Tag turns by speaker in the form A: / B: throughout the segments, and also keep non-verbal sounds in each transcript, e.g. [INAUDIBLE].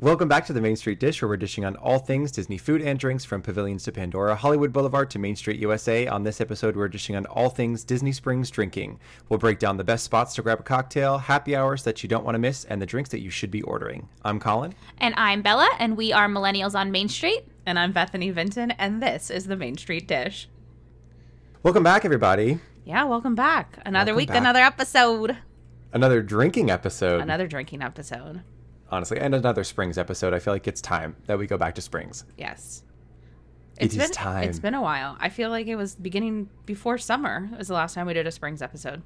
A: Welcome back to the Main Street Dish, where we're dishing on all things Disney food and drinks from pavilions to Pandora, Hollywood Boulevard to Main Street USA. On this episode, we're dishing on all things Disney Springs drinking. We'll break down the best spots to grab a cocktail, happy hours that you don't want to miss, and the drinks that you should be ordering. I'm Colin.
B: And I'm Bella, and we are Millennials on Main Street.
C: And I'm Bethany Vinton, and this is the Main Street Dish.
A: Welcome back, everybody.
C: Yeah, welcome back. Another
A: Welcome
C: week,
A: back.
C: another episode.
A: Another drinking episode,
C: Another drinking episode.
A: Honestly, and another Springs episode. I feel like it's time that we go back to Springs.
C: Yes.
A: It
C: It's
A: is
C: been
A: time.
C: it's been a while. I feel like it was beginning before summer was the last time we did a Springs episode.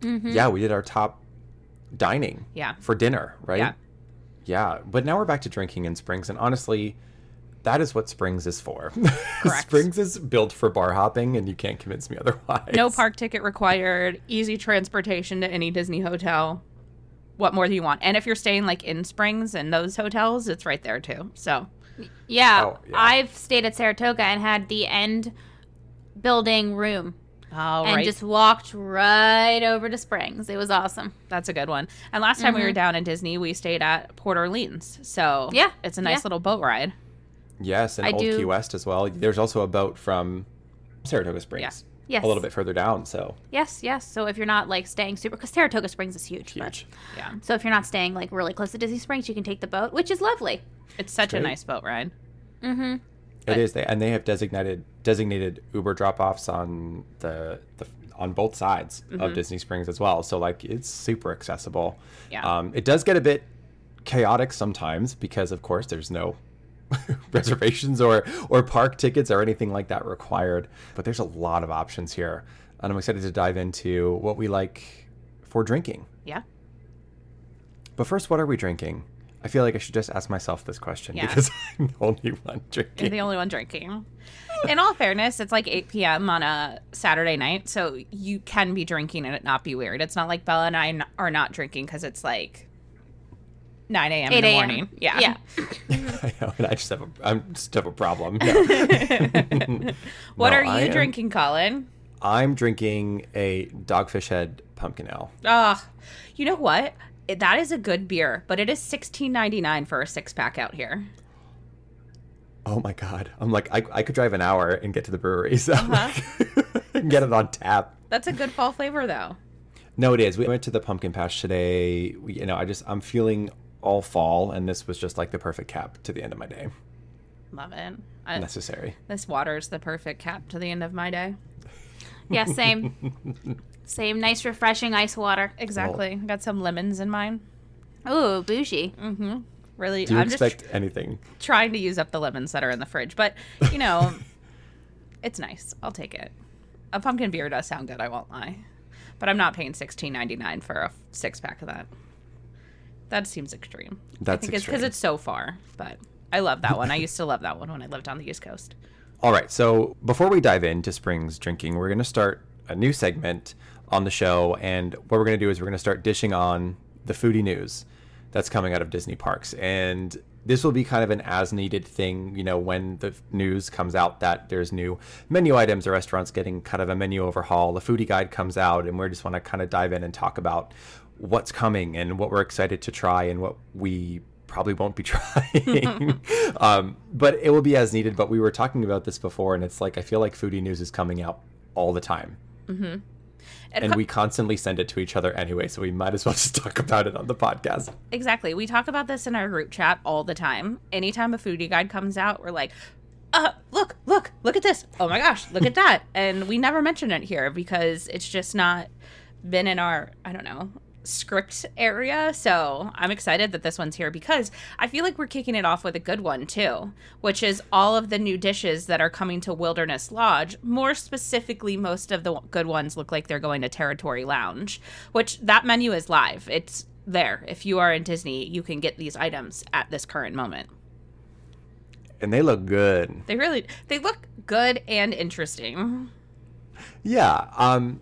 C: Mm-hmm.
A: Yeah, we did our top dining
C: Yeah.
A: for dinner, right?
C: Yeah.
A: Yeah, but now we're back to drinking in Springs, and honestly, that is what Springs is for. [LAUGHS]
C: Correct.
A: Springs is built for bar hopping, and you can't convince me [LAUGHS] otherwise.
C: No park ticket required, easy transportation to any Disney hotel. What more do you want? And if you're staying like in Springs and those hotels, it's right there too. So
B: Yeah,
A: Oh, yeah.
B: I've stayed at Saratoga and had the end building room
C: Oh,
B: and
C: right.
B: just walked right over to Springs. It was awesome.
C: That's a good one. And last time we were down in Disney, we stayed at Port Orleans. So
B: Mm-hmm. Yeah,
C: it's a nice
B: yeah.
C: little boat ride.
A: Yes, and
B: I
A: Old
B: do-
A: Key West as well. There's also a boat from Saratoga Springs.
B: Yes.
A: A little bit further down, so
B: Yes, yes. So if you're not like staying super, because Saratoga Springs is huge. but-
A: huge.
C: Yeah,
B: so if you're not staying like really close to Disney Springs, you can take the boat, which is lovely.
C: it's such a nice boat ride.
B: Mm-hmm.
A: It is, they, and they have designated designated Uber drop-offs on the, the on both sides of Disney Springs as well. So like it's super accessible.
C: Yeah.
A: Um, it does get a bit chaotic sometimes because of course there's no [LAUGHS] reservations or or park tickets or anything like that required. But there's a lot of options here, and I'm excited to dive into what we like for drinking.
C: Yeah,
A: But first, what are we drinking? I feel like I should just ask myself this question
C: Yeah.
A: because [LAUGHS] I'm the only one drinking.
C: you're the only one drinking. In all fairness, it's like 8 p.m. on a Saturday night, so you can be drinking and it not be weird. It's not like Bella and I are not drinking because it's like 9 a.m. in
B: 8
C: the
B: a.m.
C: morning. Yeah.
B: Yeah. [LAUGHS] [LAUGHS]
A: I know, and I just have a, I just have a problem. [LAUGHS] No.
C: What
A: No,
C: are you
A: I am-
C: drinking, Colin?
A: I'm drinking a Dogfish Head pumpkin ale.
C: Ah, you know what? It- That is a good beer, but it is sixteen ninety nine for a six pack out here.
A: Oh my god! I'm like, I, I could drive an hour and get to the brewery, so
C: Uh-huh.
A: and get it on tap.
C: That's a good fall flavor, though.
A: No, it is. We went to the pumpkin patch today. We, you know, I just I'm feeling all fall, and this was just like the perfect cap to the end of my day.
C: Love it. I,
A: Necessary.
C: this water is the perfect cap to the end of my day.
B: Yeah, same. [LAUGHS] same nice, refreshing ice water.
C: Exactly. Got some lemons in mine.
B: Ooh, bougie. Mm-hmm.
C: Really,
A: Do you
C: I'm
A: expect
C: just
A: anything?
C: trying to use up the lemons that are in the fridge, but you know, [LAUGHS] it's nice. I'll take it. A pumpkin beer does sound good. I won't lie, but I'm not paying sixteen ninety nine for a six pack of that. That seems extreme. I
A: That's
C: think it's because it's so far, but I love that one. I used to love that one when I lived on the East Coast.
A: All right. So before we dive into Springs drinking, we're going to start a new segment on the show. And what we're going to do is we're going to start dishing on the foodie news that's coming out of Disney parks. And this will be kind of an as needed thing, you know, when the news comes out that there's new menu items or restaurants getting kind of a menu overhaul. The foodie guide comes out, and we just want to kind of dive in and talk about what's coming and what we're excited to try and what we probably won't be [LAUGHS] trying. [LAUGHS] um, but it will be as needed. But we were talking about this before, and it's like I feel like foodie news is coming out all the time,
C: And,
A: and
C: co-
A: we constantly send it to each other anyway. So we might as well [LAUGHS] just talk about it on the podcast.
C: Exactly. We talk about this in our group chat all the time. Anytime a foodie guide comes out, we're like, uh, look, look, look at this. Oh my gosh, look at that. And we never mention it here because it's just not been in our, I don't know, script area. So I'm excited that this one's here because I feel like we're kicking it off with a good one too, which is all of the new dishes that are coming to Wilderness Lodge. More specifically, most of the good ones look like they're going to Territory Lounge, which that menu is live. It's there. If you are in Disney, you can get these items at this current moment.
A: And they look good.
C: They really they look good and interesting.
A: Yeah. Um,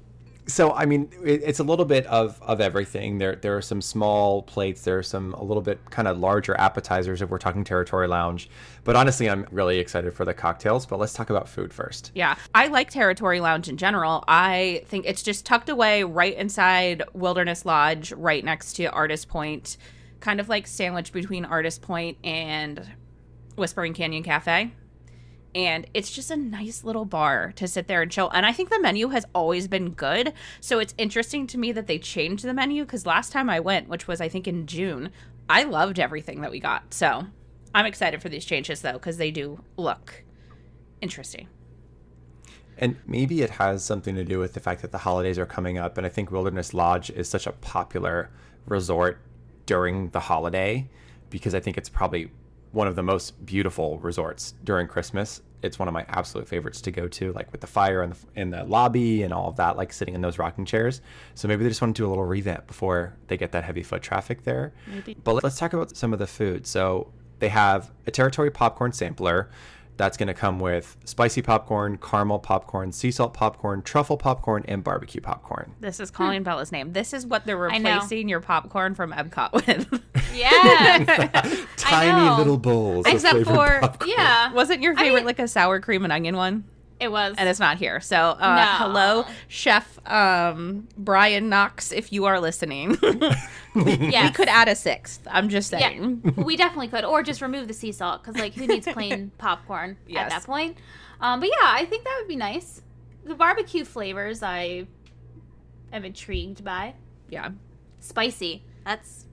A: so I mean, it, it's a little bit of of everything. There there are some small plates. There are some a little bit kind of larger appetizers if we're talking Territory Lounge. But honestly, I'm really excited for the cocktails. But let's talk about food first.
C: Yeah, I like Territory Lounge in general. I think it's just tucked away right inside Wilderness Lodge, right next to Artist Point. kind of like sandwiched between Artist Point and Whispering Canyon Cafe. And it's just a nice little bar to sit there and chill. And I think the menu has always been good. So it's interesting to me that they changed the menu because last time I went, which was I think in June, I loved everything that we got. So I'm excited for these changes though because they do look interesting.
A: And maybe it has something to do with the fact that the holidays are coming up. And I think Wilderness Lodge is such a popular resort during the holiday because I think it's probably one of the most beautiful resorts during Christmas. It's one of my absolute favorites to go to, like with the fire in the, in the lobby and all of that, like sitting in those rocking chairs. So maybe they just want to do a little revamp before they get that heavy foot traffic there.
C: Maybe.
A: But let's talk about some of the food. So they have a territory popcorn sampler that's going to come with spicy popcorn, caramel popcorn, sea salt popcorn, truffle popcorn, and barbecue popcorn.
C: This is Colleen hmm. Bella's name. This is what they're
B: I know.
C: replacing your popcorn from Epcot with. [LAUGHS]
B: Yeah. [LAUGHS]
A: Tiny little bowls. of
C: Except
A: flavored
C: for-
A: popcorn.
B: yeah.
C: Wasn't your
B: I
C: favorite
B: mean-
C: like a sour cream and onion one?
B: It was.
C: And it's not here. So, uh,
B: No.
C: hello, Chef um, Brian Knox, if you are listening. [LAUGHS] we
B: yes.
C: could add a sixth. I'm just saying.
B: Yeah, we definitely could, or just remove the sea salt because, like, who needs [LAUGHS] plain popcorn at that point? Um, but yeah, I think that would be nice. The barbecue flavors, I am intrigued by.
C: Yeah,
B: Spicy. That's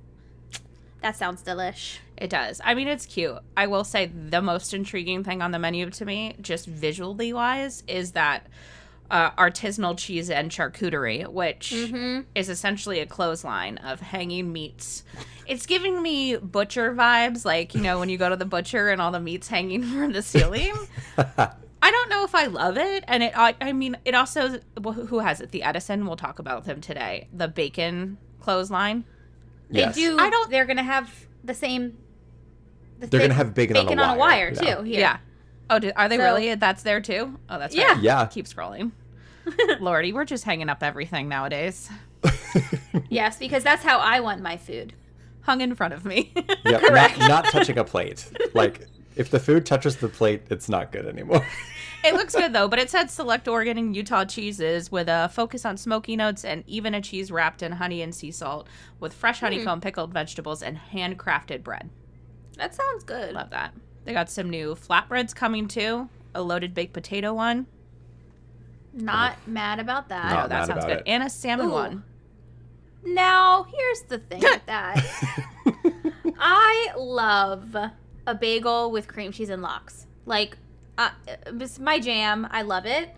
B: that sounds delish.
C: it does. I mean, it's cute. I will say the most intriguing thing on the menu to me, just visually wise, is that uh, artisanal cheese and charcuterie, which
B: Mm-hmm.
C: is essentially a clothesline of hanging meats. It's giving me butcher vibes, like, you know, when you go to the butcher and all the meat's hanging [LAUGHS] from the ceiling. [LAUGHS] I don't know if I love it. And it, I, I mean, it also, well, who has it? The Edison, we'll talk about them today. The bacon clothesline.
B: They
A: Yes.
B: do.
C: I don't-
B: They're gonna have the same. The
A: They're gonna have bacon on a
B: bacon on a
A: wire,
B: wire,
A: yeah.
B: too. Here.
C: Yeah. Oh, do, are they
B: So-
C: really? That's there too? Oh, that's
B: Yeah.
C: right.
A: Yeah.
C: Keep scrolling. [LAUGHS] Lordy, we're just hanging up everything nowadays. [LAUGHS]
B: Yes, because that's how I want my food.
C: Hung in front of me.
A: Yep, not, not touching a plate. [LAUGHS] Like, if the food touches the plate, it's not good anymore.
C: It looks good though, but it said select Oregon and Utah cheeses with a focus on smoky notes and even a cheese wrapped in honey and sea salt with fresh hmm. honeycomb, pickled vegetables, and handcrafted bread.
B: That sounds good.
C: Love that. They got some new flatbreads coming too. A loaded baked potato one.
B: Not mad about that.
A: Not
C: oh, that
A: mad
C: sounds
A: about
C: good.
A: it.
C: And a salmon
B: Ooh.
C: one.
B: Now, here's the thing with [LAUGHS] that. I love a bagel with cream cheese and lox. Like, uh, it's my jam. I love it.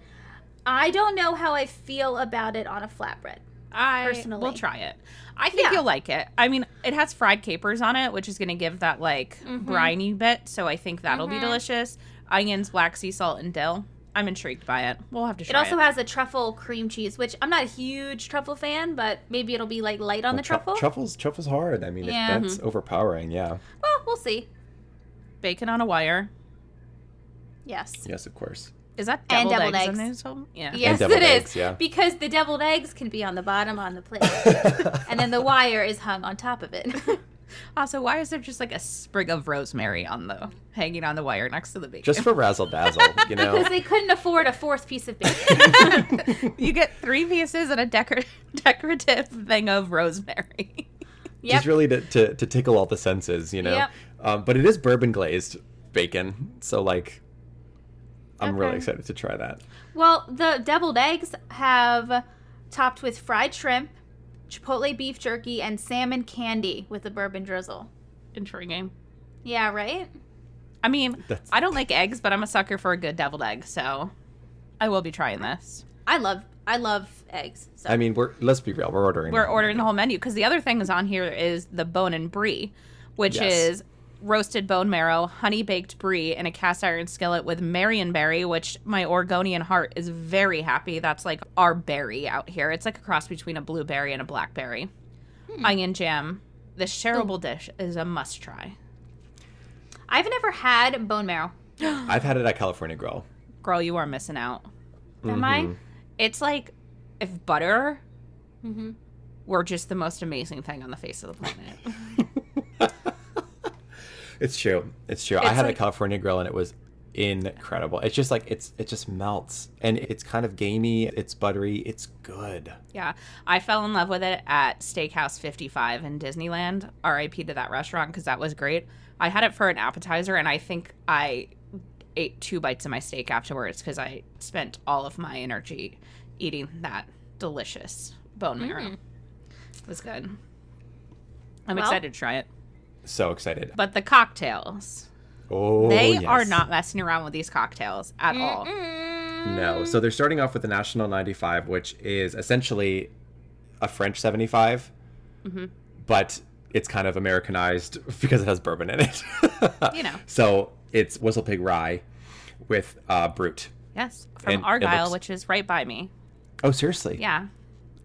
B: I don't know how I feel about it on a flatbread.
C: I
B: Personally.
C: will try it. I think
B: Yeah.
C: you'll like it. I mean, it has fried capers on it, which is going to give that like
B: Mhm.
C: briny bit. So I think that'll be
B: Mhm.
C: delicious. Onions, black sea salt, and dill. I'm intrigued by it. We'll have to
B: It
C: try
B: also has a truffle cream cheese, which I'm not a huge truffle fan, but maybe it'll be like light on the
A: Tru-
B: truffle.
A: Truffles, truffles hard. I mean, if
B: Yeah.
A: that's overpowering. Yeah.
B: well, we'll see.
C: bacon on a wire.
B: Yes.
A: Yes, of course.
C: Is that
B: And
C: deviled,
B: deviled
C: eggs? in
B: eggs.
C: this? Yeah.
B: Yes,
A: deviled
B: it is.
A: eggs, yeah.
B: Because the deviled eggs can be on the bottom on the plate, [LAUGHS] and then the wire is hung on top of it. [LAUGHS]
C: Also, why is there just like a sprig of rosemary on the hanging on the wire next to the bacon?
A: Just for razzle dazzle, you [LAUGHS] know.
B: Because they couldn't afford a fourth piece of bacon.
C: you get three pieces and a decor- decorative thing of rosemary.
B: yep.
A: Just really to, to, to tickle all the senses, you know.
B: Yep.
A: Um, but it is bourbon glazed bacon, so like, I'm really excited to try that.
B: Well, the deviled eggs have topped with fried shrimp, chipotle beef jerky, and salmon candy with a bourbon drizzle.
C: Intriguing.
B: Yeah, right?
C: I mean,
A: That's-
C: I don't like eggs, but I'm a sucker for a good deviled egg, so I will be trying this.
B: I love I love eggs. So.
A: I mean, we're let's be real, we're ordering.
C: We're
A: the whole
C: ordering the whole menu because the other thing is on here is the bone and brie, which
A: Yes.
C: is roasted bone marrow, honey baked brie, in a cast iron skillet with Marionberry, which my Oregonian heart is very happy. That's like our berry out here. It's like a cross between a blueberry and a blackberry. Onion jam. This shareable dish is a must try.
B: I've never had bone marrow. [GASPS]
A: I've had it at California Grill.
C: Girl, you are missing out.
B: Am I?
A: Mhm.
C: It's like if butter
B: Mm-hmm.
C: were just the most amazing thing on the face of the planet. [LAUGHS]
A: It's true. It's true. I had it
C: like-
A: at California Grill and it was incredible. It's just like it's it just melts and it's kind of gamey. It's buttery. It's good.
C: Yeah, I fell in love with it at Steakhouse 55 in Disneyland. RIP to that restaurant because that was great. I had it for an appetizer, and I think I ate two bites of my steak afterwards because I spent all of my energy eating that delicious bone marrow. Mm. It was good. I'm
B: Well-
C: excited to try it.
A: So excited.
C: But the cocktails,
A: Oh,
C: they
A: yes.
C: are not messing around with these cocktails at all.
A: No. So they're starting off with the National 95, which is essentially a French 75,
C: Mm-hmm.
A: but it's kind of Americanized [LAUGHS] because it has bourbon in it.
C: You know. [LAUGHS]
A: So it's Whistle Pig Rye with uh, Brut.
C: Yes, from
A: And
C: Argyle,
A: looks-
C: which is right by me.
A: Oh, seriously?
C: Yeah.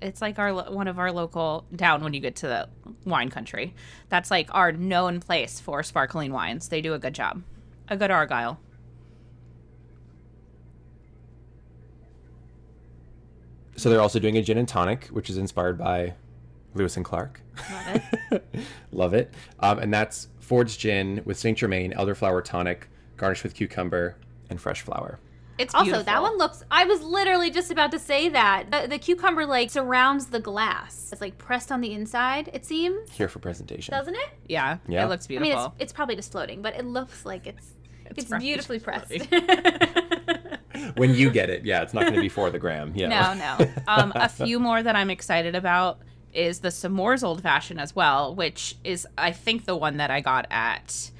C: It's like our one of our local down when you get to the wine country. That's like our known place for sparkling wines. They do a good job. A good Argyle.
A: So they're also doing a gin and tonic, which is inspired by Lewis and Clark.
C: Love it. [LAUGHS]
A: Love it. Um, and that's Ford's gin with Saint Germain elderflower tonic, garnished with cucumber and fresh flower.
C: It's
B: Also,
C: beautiful.
B: that one looks. I was literally just about to say that the, the cucumber like surrounds the glass. It's like pressed on the inside. It seems,
A: Here for presentation.
B: doesn't it?
C: Yeah,
A: Yeah.
C: it looks beautiful.
B: I
C: beautiful.
B: mean, it's it's probably just floating, but it looks like it's [LAUGHS] it's,
C: fresh,
B: beautifully pressed. [LAUGHS]
A: when you get it, yeah, it's not going to be for the gram. Yeah.
C: No, no. Um, a [LAUGHS] few more that I'm excited about is the S'mores Old Fashioned as well, which is I think the one that I got at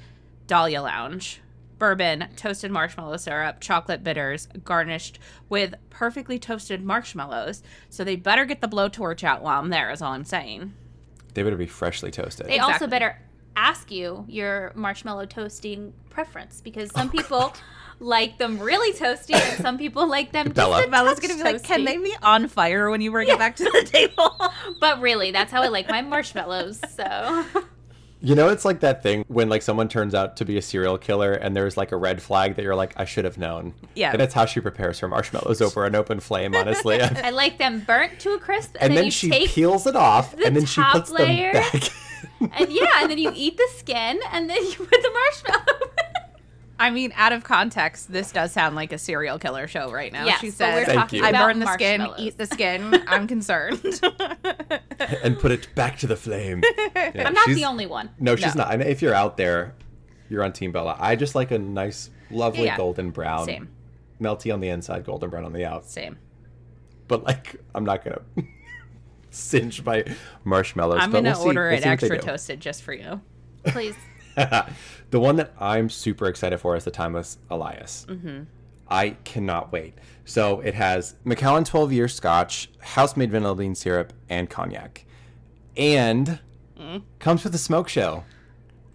C: Dahlia Lounge. Bourbon, toasted marshmallow syrup, chocolate bitters, garnished with perfectly toasted marshmallows. So they better get the blowtorch out while I'm there. Is all I'm saying.
A: They better be freshly toasted.
B: They also better ask you your marshmallow toasting preference because some oh, people like them really toasty and some people like them just
A: Bella.
B: a
C: Bella's gonna be like, "Can they be on fire when you bring it back to the table?" [LAUGHS]
B: But really, that's how I like my marshmallows. So
A: You know, it's like that thing when like someone turns out to be a serial killer and there's like a red flag that you're like, I should have known.
C: Yeah.
A: And that's how she prepares her marshmallows over an open flame, honestly. [LAUGHS]
B: I like them burnt to a crisp, and,
A: and
B: then,
A: then she peels it off
B: the
A: and then she
B: top
A: puts
B: layer.
A: them back. [LAUGHS]
B: and yeah, and then you eat the skin, and then [LAUGHS] you put the marshmallow.
C: I mean, out of context, this does sound like a serial killer show right now.
B: Yes,
C: she
B: but
C: said,
B: we're talking
A: you.
C: I burn the skin, eat the skin. [LAUGHS] I'm concerned. [LAUGHS]
A: and put it back to the flame. [LAUGHS] Yeah,
B: I'm not the only one.
A: No, she's
C: No.
A: not. And if you're out there, you're on Team Bella. I just like a nice, lovely
C: Yeah, yeah.
A: golden brown.
C: Same.
A: Melty on the inside, golden brown on the out.
C: Same.
A: But like, I'm not gonna singe my marshmallows.
C: I'm gonna
A: we'll see.
C: order
A: We'll
C: it
A: see what they
C: extra toasted just for you.
B: Please. [LAUGHS]
A: the one that I'm super excited for is the Timeless Elias. Mm-hmm. I cannot wait. So it has Macallan 12 year scotch, house made vanilla bean syrup, and cognac. And
C: Mm.
A: comes with a smoke show,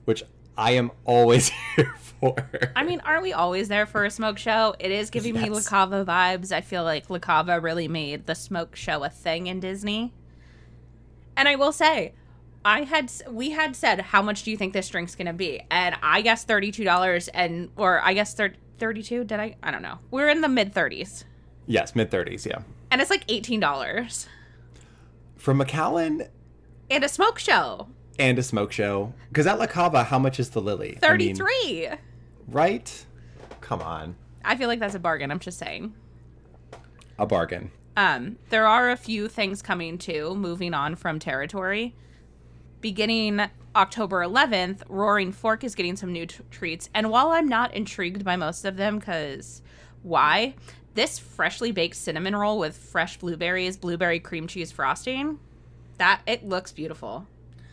A: which I am always [LAUGHS] here for.
C: I mean, aren't we always there for a smoke show? It is giving me La Cava vibes. I feel like La Cava really made the smoke show a thing in Disney. And I will say, I had we had said how much do you think this drink's gonna be, and I guess thirty two dollars, and or I guess thir- thirty two. Did I? I don't know. We're in the mid thirties,
A: yes, mid 30s, yeah.
C: and it's like eighteen dollars
A: From Macallan
C: and a smoke show.
A: and a smoke show. Because at La Cava, how much is the Lily? I mean, right? Come on.
C: I feel like that's a bargain. I'm just saying.
A: A bargain.
C: Um, there are a few things coming too, moving on from territory. Beginning October 11th, Roaring Fork is getting some new t- treats. And while I'm not intrigued by most of them, because why? This freshly baked cinnamon roll with fresh blueberries, blueberry cream cheese frosting, that it looks beautiful.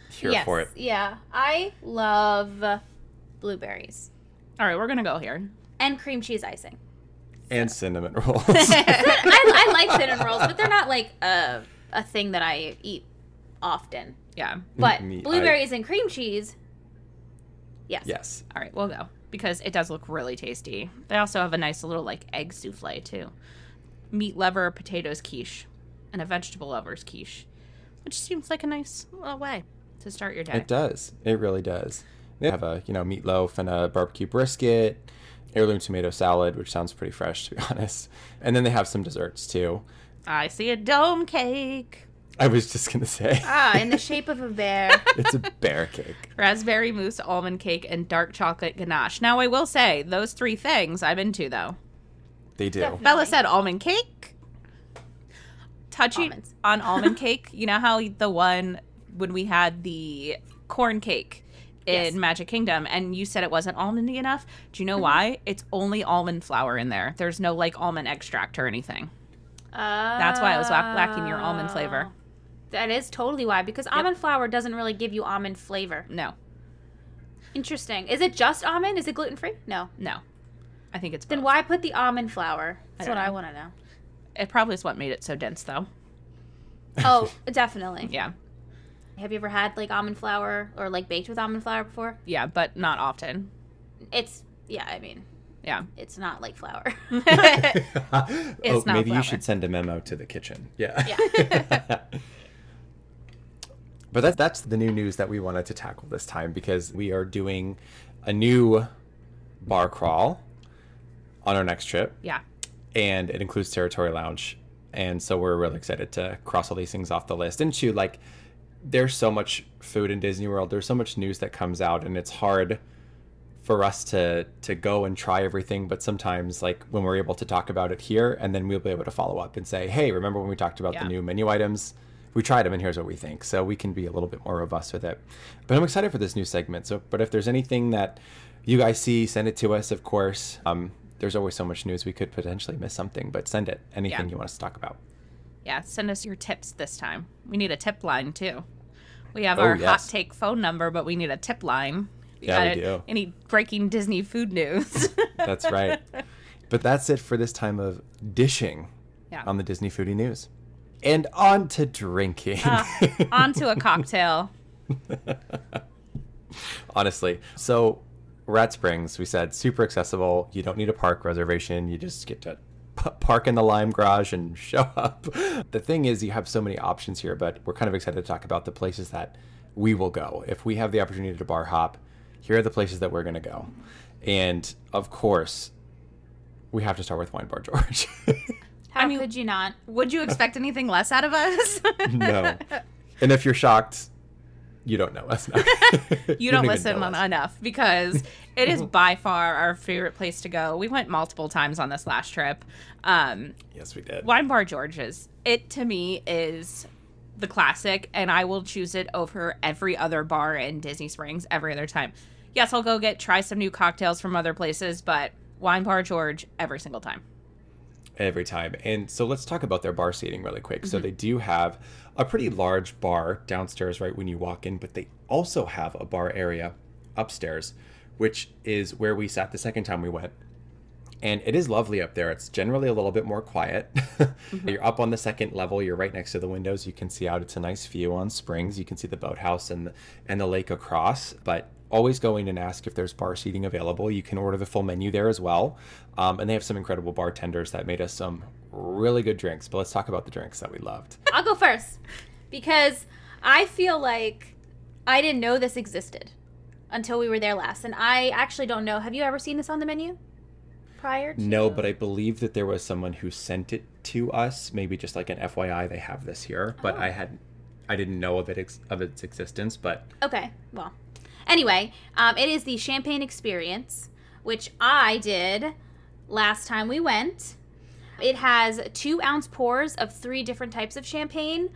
A: Here
B: yes.
A: for it.
B: Yeah, I love blueberries
C: All right, we're gonna go here.
B: and cream cheese icing.
A: And cinnamon [LAUGHS] rolls.
B: I, I like cinnamon rolls, but they're not like a a thing that I eat often.
C: Yeah. Mm-hmm.
B: But
A: Me- I-
B: blueberries and cream cheese, yes.
A: yes.
C: All right, we'll go because it does look really tasty. They also have a nice little like egg souffle too, meat lover potatoes quiche, and a vegetable lovers quiche, which seems like a nice little way to start your day.
A: It does. It really does. They have a you know meatloaf and a barbecue brisket, heirloom tomato salad, which sounds pretty fresh to be [LAUGHS] honest. And then they have some desserts too.
C: I see a dome cake.
A: I was just gonna say
B: Ah, in the [LAUGHS] shape of a bear.
A: it's a bear cake.
C: Raspberry mousse almond cake and dark chocolate ganache. Now, I will say those three things I'm into though.
A: They do.
B: Definitely.
C: Bella said almond cake. Touching
B: Almonds.
C: on almond [LAUGHS] cake, you know how the one when we had the corn cake in
B: Yes.
C: Magic Kingdom and you said it wasn't almondy enough? Do you know why? It's only almond flour in there. There's no like almond extract or anything. That's why I was lack- lacking your almond flavor.
B: That is totally why, because almond flour doesn't really give you almond flavor.
C: No,
B: Interesting. Is it just almond? Is it gluten free? No.
C: no. I think it's
B: Then why put the almond flour? That's
C: don't
B: what I want to know.
C: It probably is what made it so dense though.
B: Oh, [LAUGHS] definitely.
C: Yeah.
B: Have you ever had like almond flour or like baked with almond flour before?
C: Yeah, but not often.
B: It's yeah. I mean,
C: Yeah.
B: it's not like flour. [LAUGHS] [LAUGHS]
A: oh,
C: not
A: maybe
C: flour.
A: you should send a memo to the kitchen. Yeah.
B: yeah.
A: But that, that's the new news that we wanted to tackle this time because we are doing a new bar crawl on our next trip,
C: Yeah.
A: and it includes Territory Lounge. And so we're really excited to cross all these things off the list. And to like, there's so much food in Disney World. There's so much news that comes out, and it's hard for us to to go and try everything. But sometimes, like when we're able to talk about it here, and then we'll be able to follow up and say, "Hey, remember when we talked about
C: Yeah.
A: the new menu items? We tried them, and here's what we think." So we can be a little bit more robust with it. But I'm excited for this new segment. So, but if there's anything that you guys see, send it to us. Of course. Um, there's always so much news we could potentially miss something, but send it. Anything
C: Yeah.
A: you want us to talk about.
C: Yeah, send us your tips this time. We need a tip line too. We have
A: Oh,
C: our
A: yes.
C: hot take phone number, but we need a tip line. You
A: Yeah, we do.
C: Any breaking Disney food news?
A: That's [LAUGHS] right. but that's it for this time of dishing
C: Yeah.
A: on the Disney Foodie News. And on to drinking.
C: Uh, [LAUGHS] on to a cocktail.
A: Honestly. So, Rat Springs, we said super accessible. You don't need a park reservation. You just get to p- park in the Lime Garage and [LAUGHS] show up. The thing is, you have so many options here, but we're kind of excited to talk about the places that we will go. If we have the opportunity to bar hop, here are the places that we're going to go. And of course, we have to start with Wine Bar George. [LAUGHS]
B: How
C: mean-
B: could you not?
C: Would you expect [LAUGHS] anything less out of us? [LAUGHS]
A: no. And if you're shocked, you don't know us now. [LAUGHS]
C: You don't listen enough because it is by far our favorite place to go. We went multiple times on this last trip. Um,
A: Yes, we did.
C: Wine Bar George's. It to me is the classic, and I will choose it over every other bar in Disney Springs every other time. Yes, I'll go get try some new cocktails from other places, but Wine Bar George every single time.
A: Every time. And so let's talk about their bar seating really quick.
C: Mm-hmm.
A: So they do have a pretty large bar downstairs right when you walk in, but they also have a bar area upstairs, which is where we sat the second time we went. And it is lovely up there. It's generally a little bit more quiet. [LAUGHS]
C: Mm-hmm.
A: You're up on the second level. You're right next to the windows. You can see out. It's a nice view on Springs. You can see the boathouse and the, and the lake across. But always go in and ask if there's bar seating available. You can order the full menu there as well. Um, and they have some incredible bartenders that made us some really good drinks. But let's talk about the drinks that we loved.
B: I'll go first because I feel like I didn't know this existed until we were there last, and I actually don't know. Have you ever seen this on the menu prior? To...
A: No, but I believe that there was someone who sent it to us. Maybe just like an FYI, they have this here. But
B: Oh.
A: I had, I didn't know of it ex- of its existence. But
B: Okay, well, anyway, um, it is the Champagne Experience, which I did last time we went. It has two ounce pours of three different types of champagne.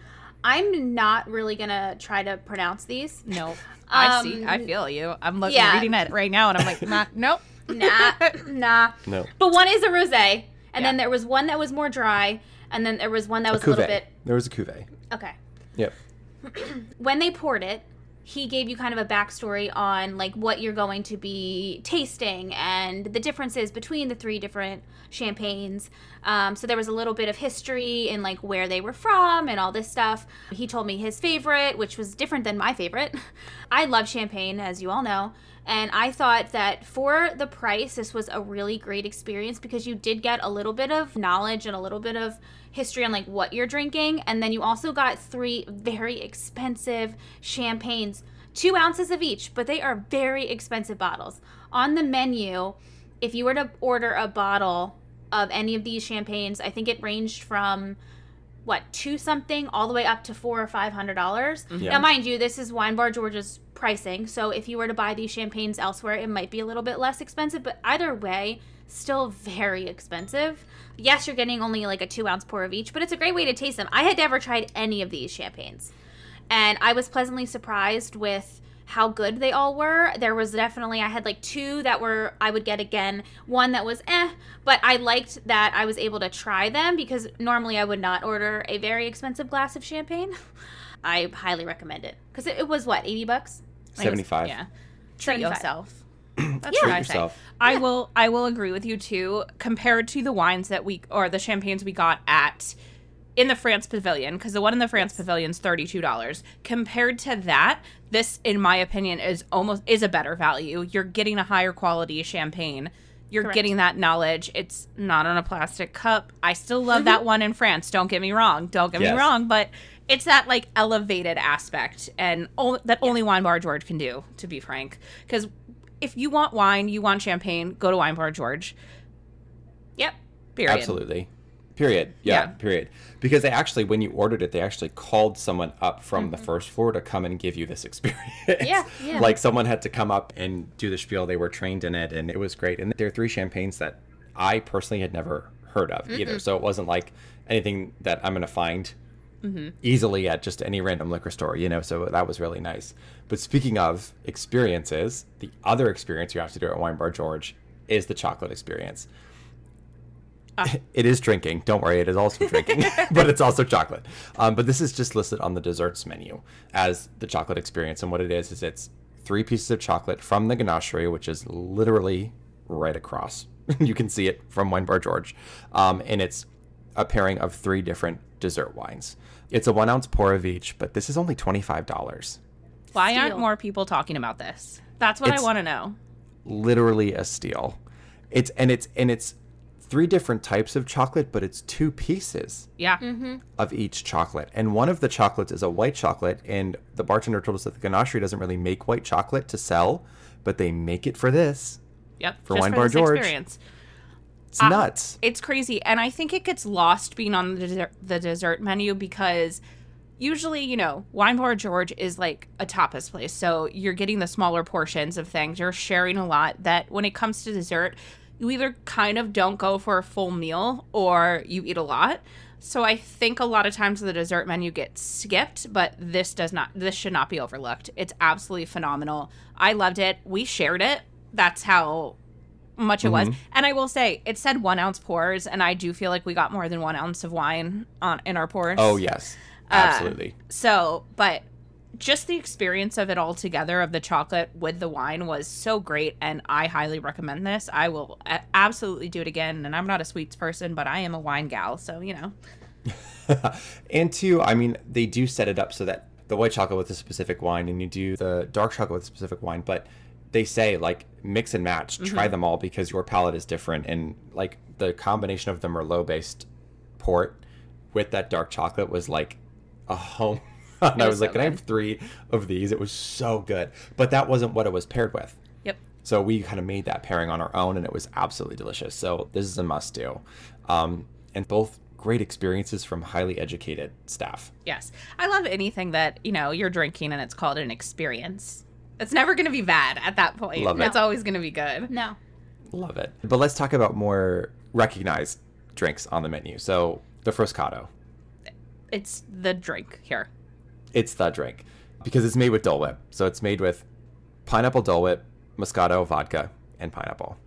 B: I'm not really gonna try to pronounce these.
C: No, [LAUGHS] I see. I
B: Um,
C: feel you. I'm looking,
B: yeah.
C: reading it right now, and I'm like, nah, [LAUGHS] nope.
B: Nah, [LAUGHS] nah.
A: no,
B: But one is a rosé, and
C: Yeah.
B: then there was one that was more dry, and then there was one that
A: a
B: was a, little bit
A: There was a cuvee.
B: okay.
A: Yep. [CLEARS THROAT]
B: when they poured it, he gave you kind of a backstory on like what you're going to be tasting and the differences between the three different champagnes. Um, so there was a little bit of history and like where they were from and all this stuff. He told me his favorite, which was different than my favorite. [LAUGHS] I love champagne, as you all know. And I thought that for the price, this was a really great experience because you did get a little bit of knowledge and a little bit of history on like what you're drinking. And then you also got three very expensive champagnes, two ounces of each, but they are very expensive bottles. On the menu, if you were to order a bottle of any of these champagnes, I think it ranged from what two something all the way up to four or five hundred dollars.
A: Yeah.
B: Now, mind you, this is Wine Bar George's pricing, so if you were to buy these champagnes elsewhere, it might be a little bit less expensive. But either way, still very expensive. Yes, you're getting only like a two ounce pour of each, but it's a great way to taste them. I had never tried any of these champagnes, and I was pleasantly surprised with how good they all were. There was definitely I had like two that were I would get again, one that was eh, but I liked that I was able to try them because normally I would not order a very expensive glass of champagne. [LAUGHS] I highly recommend it because it, it was what eighty bucks.
C: I guess-
A: 75.
C: Yeah. Treat
B: 75.
C: yourself. [CLEARS THROAT] That's
B: Yeah.
C: what I say.
A: yourself.
C: I will I will agree with you too. Compared to the wines that we or the champagnes we got at in the France Pavilion, because the one in the France Pavilion is thirty two dollars. Compared to that, this, in my opinion, is almost is a better value. You're getting a higher quality champagne. You're
B: Correct.
C: getting that knowledge. It's not on a plastic cup. I still love mm-hmm. that one in France. Don't get me wrong. Don't get
A: Yes.
C: me wrong. But it's that like elevated aspect, and o- that only Wine Bar George can do. To be frank, because if you want wine, you want champagne, go to Wine Bar George.
B: Yep.
C: Period.
A: Absolutely. Period. Yeah,
C: Yeah.
A: Period. Because they actually, when you ordered it, they actually called someone up from the
C: Mm-hmm.
A: first floor to come and give you this [LAUGHS] experience.
B: Yeah, yeah.
A: Like someone had to come up and do the spiel. They were trained in it, and it was great. And there are three champagnes that I personally had never heard of either. So it wasn't like anything that I'm going to find
C: Mm-hmm.
A: easily at just any random liquor store, you know. So that was really nice. But speaking of experiences, the other experience you have to do at Wine Bar George is the chocolate experience.
C: Ah. [LAUGHS]
A: It is drinking. Don't worry, it is also drinking, [LAUGHS] [LAUGHS] but it's also chocolate. Um, but this is just listed on the desserts menu as the chocolate experience. And what it is is it's three pieces of chocolate from the ganachery, which is literally right across. you can see it from Wine Bar George, um, and it's a pairing of three different dessert wines. It's a one ounce pour of each, but this is only twenty five dollars.
C: Why aren't more people talking about this? That's what
A: It's-
C: I want to know.
A: literally a steal. It's and it's and it's three different types of chocolate, but it's two pieces
C: Yeah. Mm-hmm.
A: of each chocolate. And one of the chocolates is a white chocolate, and the bartender told us that the ganachery doesn't really make white chocolate to sell, but they make it for this.
C: Yep.
A: For
C: just
A: Wine
C: for
A: Bar
C: this
A: George.
C: Experience.
A: It's
C: Uh,
A: nuts.
C: It's crazy, and I think it gets lost being on the dessert, the dessert menu because usually, you know, Wine Bar George is like a tapas place, so you're getting the smaller portions of things. You're sharing a lot. That when it comes to dessert, you either kind of don't go for a full meal or you eat a lot. So I think a lot of times the dessert menu gets skipped, but this does not. This should not be overlooked. It's absolutely phenomenal. I loved it. We shared it. That's how much it was. And I will say, it said one ounce pours, and I do feel like we got more than one ounce of wine on in our pours.
A: Oh yes,
C: Uh,
A: absolutely.
C: So, but just the experience of it all together of the chocolate with the wine was so great, and I highly recommend this. I will a- absolutely do it again. And I'm not a sweets person, but I am a wine gal, so you know. [LAUGHS]
A: and two, I mean, they do set it up so that the white chocolate with a specific wine, and you do the dark chocolate with a specific wine, but they say like mix and match, try them all because your palate is different, and like the combination of the Merlot based port with that dark chocolate was like a home. [LAUGHS] and I
C: was
A: was like,
C: so
A: can I have three of these? It was so good, but that wasn't what it was paired with.
C: Yep.
A: So we kind of made that pairing on our own, and it was absolutely delicious. So this is a must do, um, and both great experiences from highly educated staff.
C: Yes. I love anything that, you know, you're drinking and it's called an experience. It's never going to be bad at that point.
A: Love it.
C: It's always going to be good.
B: No.
A: Love it. But let's talk about more recognized drinks on the menu. So the Froscato,
C: It's the drink here.
A: it's the drink because it's made with Dole Whip. So it's made with pineapple Dole Whip, Moscato, vodka, and pineapple.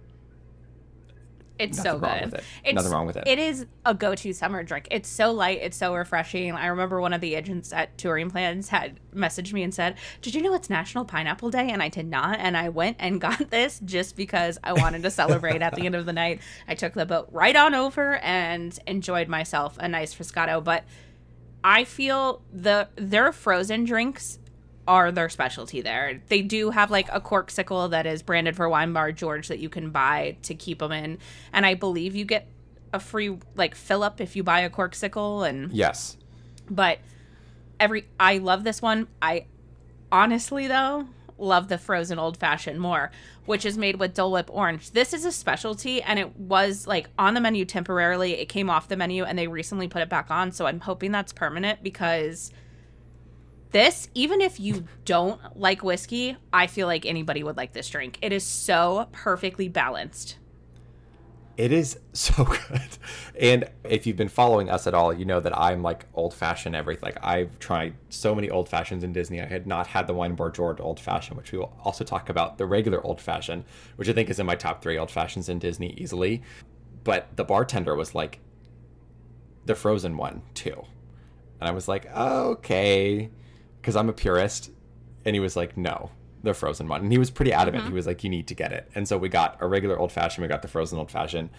C: It's
A: Nothing
C: so
A: wrong
C: good.
A: with it.
C: It's,
A: Nothing wrong with it.
C: It is a go-to summer drink. It's so light. It's so refreshing. I remember one of the agents at Touring Plans had messaged me and said, "Did you know it's National Pineapple Day?" And I did not. And I went and [LAUGHS] got this just because I wanted to celebrate at the end of the night. I took the boat right on over and enjoyed myself a nice Froscato. But I feel the their frozen drinks are their specialty there. They do have like a Corkcicle that is branded for Wine Bar George that you can buy to keep them in, and I believe you get a free like fill up if you buy a Corkcicle and
A: Yes.
C: but every I love this one. I honestly though love the frozen old fashioned more, which is made with Dole Whip orange. This is a specialty and it was like on the menu temporarily. It came off the menu and they recently put it back on. So I'm hoping that's permanent because this, even if you don't like whiskey, I feel like anybody would like this drink. It is so perfectly balanced.
A: It is [LAUGHS] so good. And if you've been following us at all, you know that I'm like old fashioned everything. Like I've tried so many old fashions in Disney. I had not had the Wine Bar George old fashioned, which we will also talk about the regular old fashioned, which I think is in my top three old fashions in Disney easily. But the bartender was like the frozen one too. And I was like, okay, because I'm a purist. And he was like, no, the frozen one. And he was pretty adamant. He mm-hmm. was like, you need to get it. And so we got a regular old fashioned, we got the frozen old fashioned.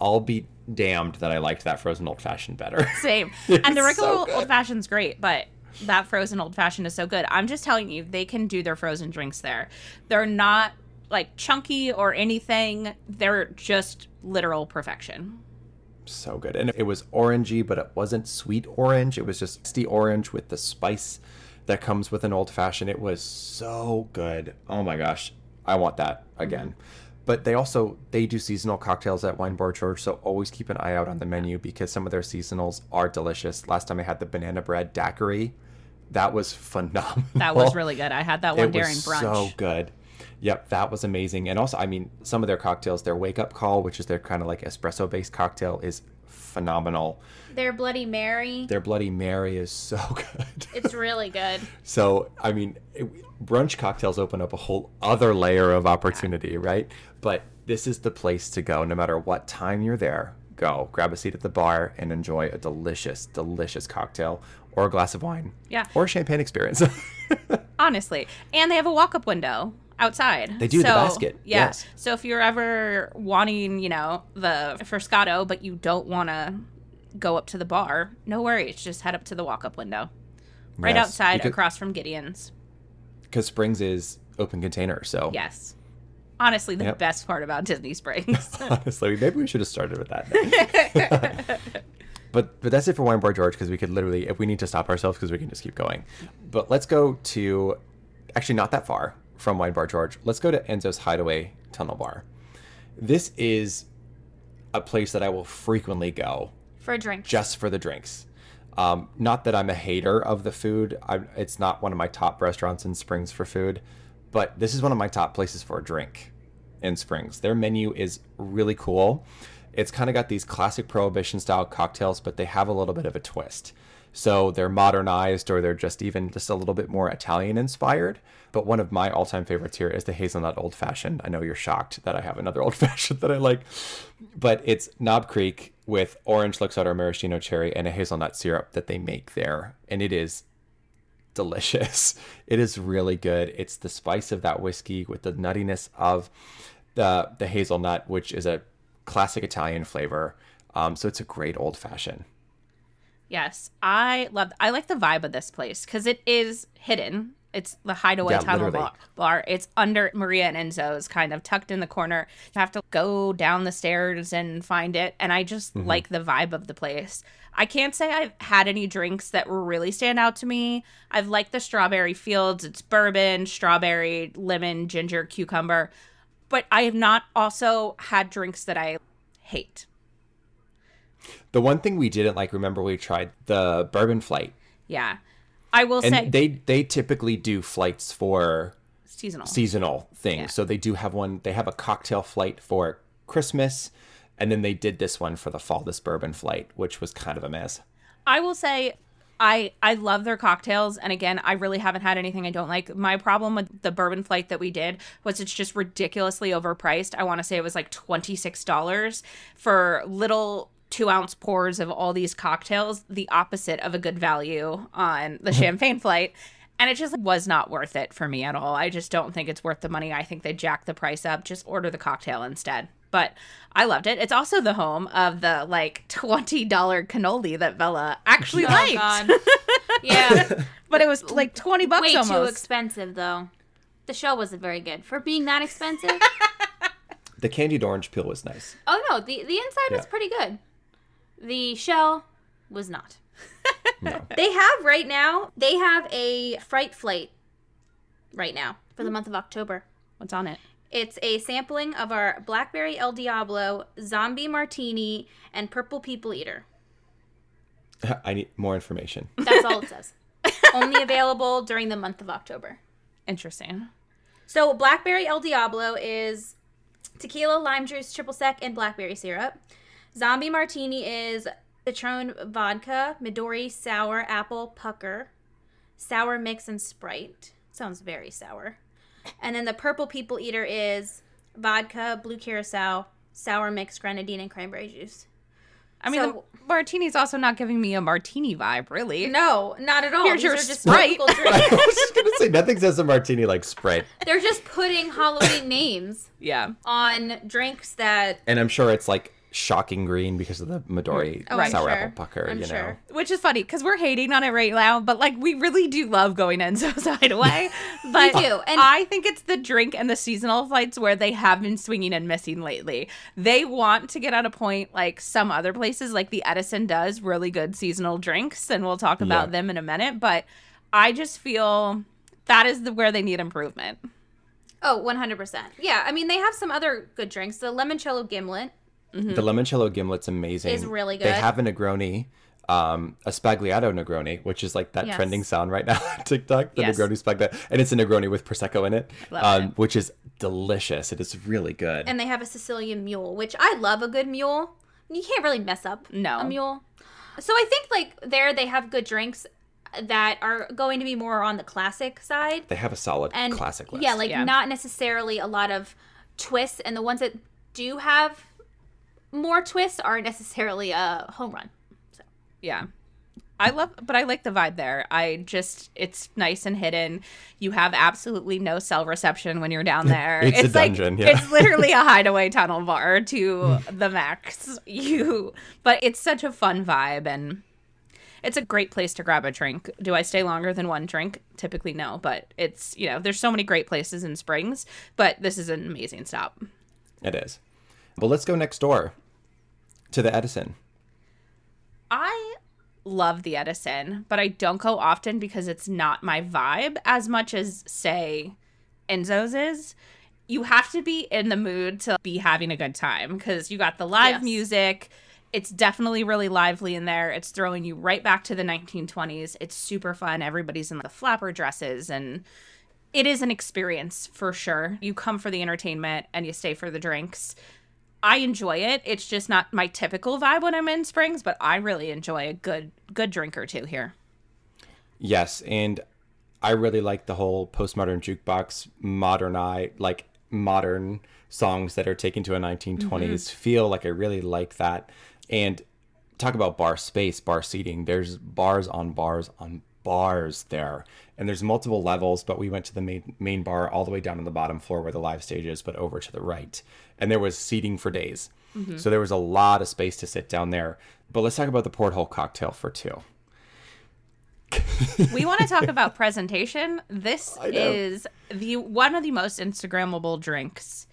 A: I'll be damned that I liked that frozen old fashioned better. [LAUGHS]
C: Same. And the regular
A: so
C: old fashioned's great, but that frozen old fashioned is so good. I'm just telling you, they can do their frozen drinks there. They're not like chunky or anything. They're just literal perfection.
A: so good. And it was orangey, but it wasn't sweet orange. It was just the orange with the spice that comes with an old fashioned. It was so good. Oh my gosh. I want that again. Mm-hmm. But they also they do seasonal cocktails at Wine Bar George, so always keep an eye out on the menu because some of their seasonals are delicious. Last time I had the banana bread daiquiri, that was phenomenal.
C: That was really [LAUGHS] good. I had that one
A: it
C: during
A: was
C: brunch.
A: so good. Yep, that was amazing. And also, I mean, some of their cocktails, their wake up call, which is their kind of like espresso based cocktail, is phenomenal.
B: Their Bloody Mary.
A: Their Bloody Mary is so [LAUGHS] good.
B: It's really good.
A: so, I mean, it, brunch cocktails open up a whole other layer of opportunity, right? But this is the place to go no matter what time you're there. Go grab a seat at the bar and enjoy a delicious, delicious cocktail or a glass of wine.
C: Yeah.
A: Or a champagne experience. [LAUGHS]
C: Honestly. And they have a walk up window outside.
A: They do, the basket,
C: Yeah.
A: yes.
C: So if you're ever wanting, you know, the Froscato, but you don't want to go up to the bar, no worries. Just head up to the walk up window. Right
A: Yes,
C: outside
A: because-
C: across from Gideon's.
A: because Springs is open container. So
C: Yes. Honestly, the
A: Yep.
C: best part about Disney Springs. [LAUGHS]
A: honestly, maybe we should have started with that. [LAUGHS] [LAUGHS] but but that's it for Wine Bar George because we could literally, if we need to stop ourselves, because we can just keep going. But let's go to, actually not that far from Wine Bar George. Let's go to Enzo's Hideaway Tunnel Bar. This is a place that I will frequently go
B: For drinks.
A: just for the drinks. Um, not that I'm a hater of the food. I, it's not one of my top restaurants in Springs for food, but this is one of my top places for a drink in Springs. Their menu is really cool. It's kind of got these classic prohibition style cocktails, but they have a little bit of a twist. So they're modernized or they're just even just a little bit more Italian inspired. But one of my all time favorites here is the hazelnut old fashioned. I know you're shocked that I have another [LAUGHS] old fashioned that I like, but it's Knob Creek with orange Luxardo maraschino cherry and a hazelnut syrup that they make there. And it is delicious. [LAUGHS] It is really good. It's the spice of that whiskey with the nuttiness of the the hazelnut, which is a classic Italian flavor. Um, so it's a great old fashioned.
C: Yes. I love I like the vibe of this place cuz it is hidden. It's the hideaway
A: Yeah,
C: tunnel bar, bar. It's under Maria and Enzo's, kind of tucked in the corner. You have to go down the stairs and find it. And I just
A: Mm-hmm.
C: like the vibe of the place. I can't say I've had any drinks that really stand out to me. I've liked the strawberry fields. It's bourbon, strawberry, lemon, ginger, cucumber. But I have not also had drinks that I hate.
A: The one thing we didn't like, remember we tried the bourbon flight,
C: Yeah. I will
A: and
C: say
A: they they typically do flights for
C: seasonal.
A: seasonal things.
C: Yeah.
A: So they do have one. They have a cocktail flight for Christmas, and then they did this one for the fall. This bourbon flight, which was kind of a mess.
C: I will say I I love their cocktails and again I really haven't had anything I don't like. My problem with the bourbon flight that we did was it's just ridiculously overpriced. I want to say it was like $26 for little two ounce pours of all these cocktails, the opposite of a good value on the [LAUGHS] champagne flight. And it just was not worth it for me at all. I just don't think it's worth the money. I think they jacked the price up. Just order the cocktail instead. But I loved it. It's also the home of the like [LAUGHS] $20 cannoli that Bella actually
B: Oh,
C: liked.
B: God. [LAUGHS] Yeah.
C: But it was like 20 bucks
B: Way too expensive, though. The show wasn't very good. For being that expensive?
A: The candied orange peel was nice.
B: oh, no. The, the inside was pretty good. The shell was not. [LAUGHS]
A: No.
B: They have right now, they have a fright flight right now for the month of October.
C: What's on it?
B: It's a sampling of our Blackberry El Diablo, Zombie Martini, and Purple People Eater. [LAUGHS]
A: I need more information.
B: That's all it [LAUGHS] says. Only available during the month of October.
C: Interesting.
B: So Blackberry El Diablo is tequila, lime juice, triple sec, and blackberry syrup. Zombie Martini is Patron vodka, Midori sour, apple pucker, sour mix, and Sprite. Sounds very sour. And then the Purple People Eater is vodka, blue curacao, sour mix, grenadine, and cranberry juice.
C: I mean,
B: So-
C: the martini's also not giving me a martini vibe, really.
B: No, not at all.
C: Here's
B: These
C: your
B: are just
C: Sprite. [LAUGHS]
A: I
B: drinks.
A: was just gonna say nothing says a martini like Sprite,
B: They're just putting Halloween names [LAUGHS]
C: Yeah.
B: on drinks that
A: and I'm sure it's like shocking green because of the Midori
B: mm. Oh,
A: sour
B: sure.
A: apple pucker.
B: I'm
A: you know,
B: sure.
C: Which is funny because we're hating on it right now, but like we really do love going Enzo's [LAUGHS] Hideaway. [LAUGHS] But
B: We do, and-
C: I think it's the drink and the seasonal flights where they have been swinging and missing lately. They want to get at a point like some other places, like the Edison does really good seasonal drinks, and we'll talk about
A: Yeah.
C: them in a minute. But I just feel that is the where they need improvement.
B: Oh, 100%. Yeah, I mean, they have some other good drinks. The limoncello gimlet.
A: The limoncello gimlet's amazing.
B: Is really good.
A: They have a Negroni. Um, a sbagliato Negroni, which is like that
B: Yes.
A: trending sound right now [LAUGHS] on TikTok, the
C: Yes.
A: Negroni sbagliato, and it's a Negroni with prosecco in it, um,
C: it.
A: which is delicious. It is really good.
B: And they have a Sicilian mule, which I love a good mule. You can't really mess up
C: No.
B: a mule. So I think, like, there they have good drinks that are going to be more on the classic side.
A: they have a solid
B: And
A: classic list.
B: yeah, like
C: Yeah.
B: not necessarily a lot of twists. And the ones that do have more twists aren't necessarily a home run. So.
C: Yeah. I love, but I like the vibe there. I just, it's nice and hidden. You have absolutely no cell reception when you're down [LAUGHS] there.
A: It's a
C: like,
A: dungeon, yeah.
C: It's literally a [LAUGHS] hideaway tunnel bar to hmm. the max. You, but it's such a fun vibe and it's a great place to grab a drink. Do I stay longer than one drink? Typically, no, but it's, you know, there's so many great places in Springs, but this is an amazing stop.
A: It is. Well, let's go next door to the Edison.
C: I love the Edison, but I don't go often because it's not my vibe as much as, say, Enzo's is. You have to be in the mood to be having a good time because you got the live
B: Yes.
C: music. It's definitely really lively in there. It's throwing you right back to the 1920s. It's super fun. Everybody's in the flapper dresses and it is an experience for sure. You come for the entertainment and you stay for the drinks. I enjoy it. It's just not my typical vibe when I'm in Springs, but I really enjoy a good good drink or two here.
A: Yes, and I really like the whole postmodern jukebox, modernize like modern songs that are taken to a 1920s
C: Mm-hmm.
A: feel. Like I really like that. And talk about bar space, bar seating. There's bars on bars on bars there, and there's multiple levels. But we went to the main main bar all the way down on the bottom floor where the live stage is, but over to the right, and there was seating for days.
C: Mm-hmm.
A: So there was a lot of space to sit down there. But let's talk about the porthole cocktail for two. [LAUGHS]
C: We want to talk about presentation. This is the one of the most instagrammable drinks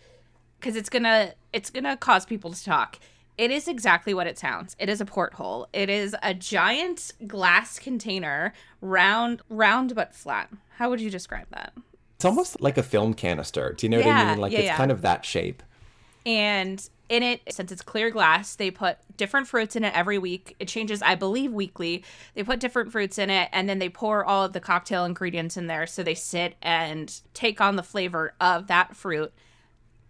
C: cuz it's going to it's going to cause people to talk. It is exactly what it sounds. It is a porthole. It is a giant glass container, round round but flat. How would you describe that?
A: It's almost like a film canister. Do you know what I mean? Like
C: yeah,
A: it's
C: yeah.
A: kind of that shape.
C: And in it, since it's clear glass, they put different fruits in it every week. It changes, I believe, weekly. They put different fruits in it and then they pour all of the cocktail ingredients in there. So they sit and take on the flavor of that fruit.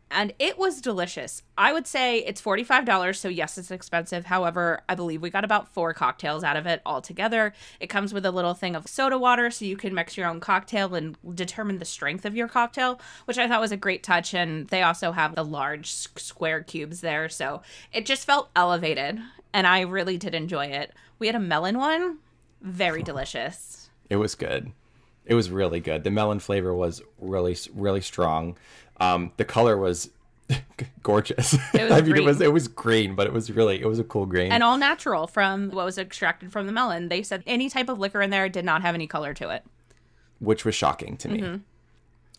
C: And it was delicious. I would say it's $45. So, yes, it's expensive. However, I believe we got about four cocktails out of it altogether. It comes with a little thing of soda water so you can mix your own cocktail and determine the strength of your cocktail, which I thought was a great touch. And they also have the large square cubes there. So, it just felt elevated. And I really did enjoy it. We had a melon one, very delicious.
A: It was good. It was really good. The melon flavor was really, really strong. Um, the color was [LAUGHS] gorgeous.
C: It was [LAUGHS]
A: I mean, it was it was green, but it was really it was a cool green.
C: And all natural from what was extracted from the melon. They said any type of liquor in there did not have any color to it.
A: which was shocking to me.
C: Mm-hmm.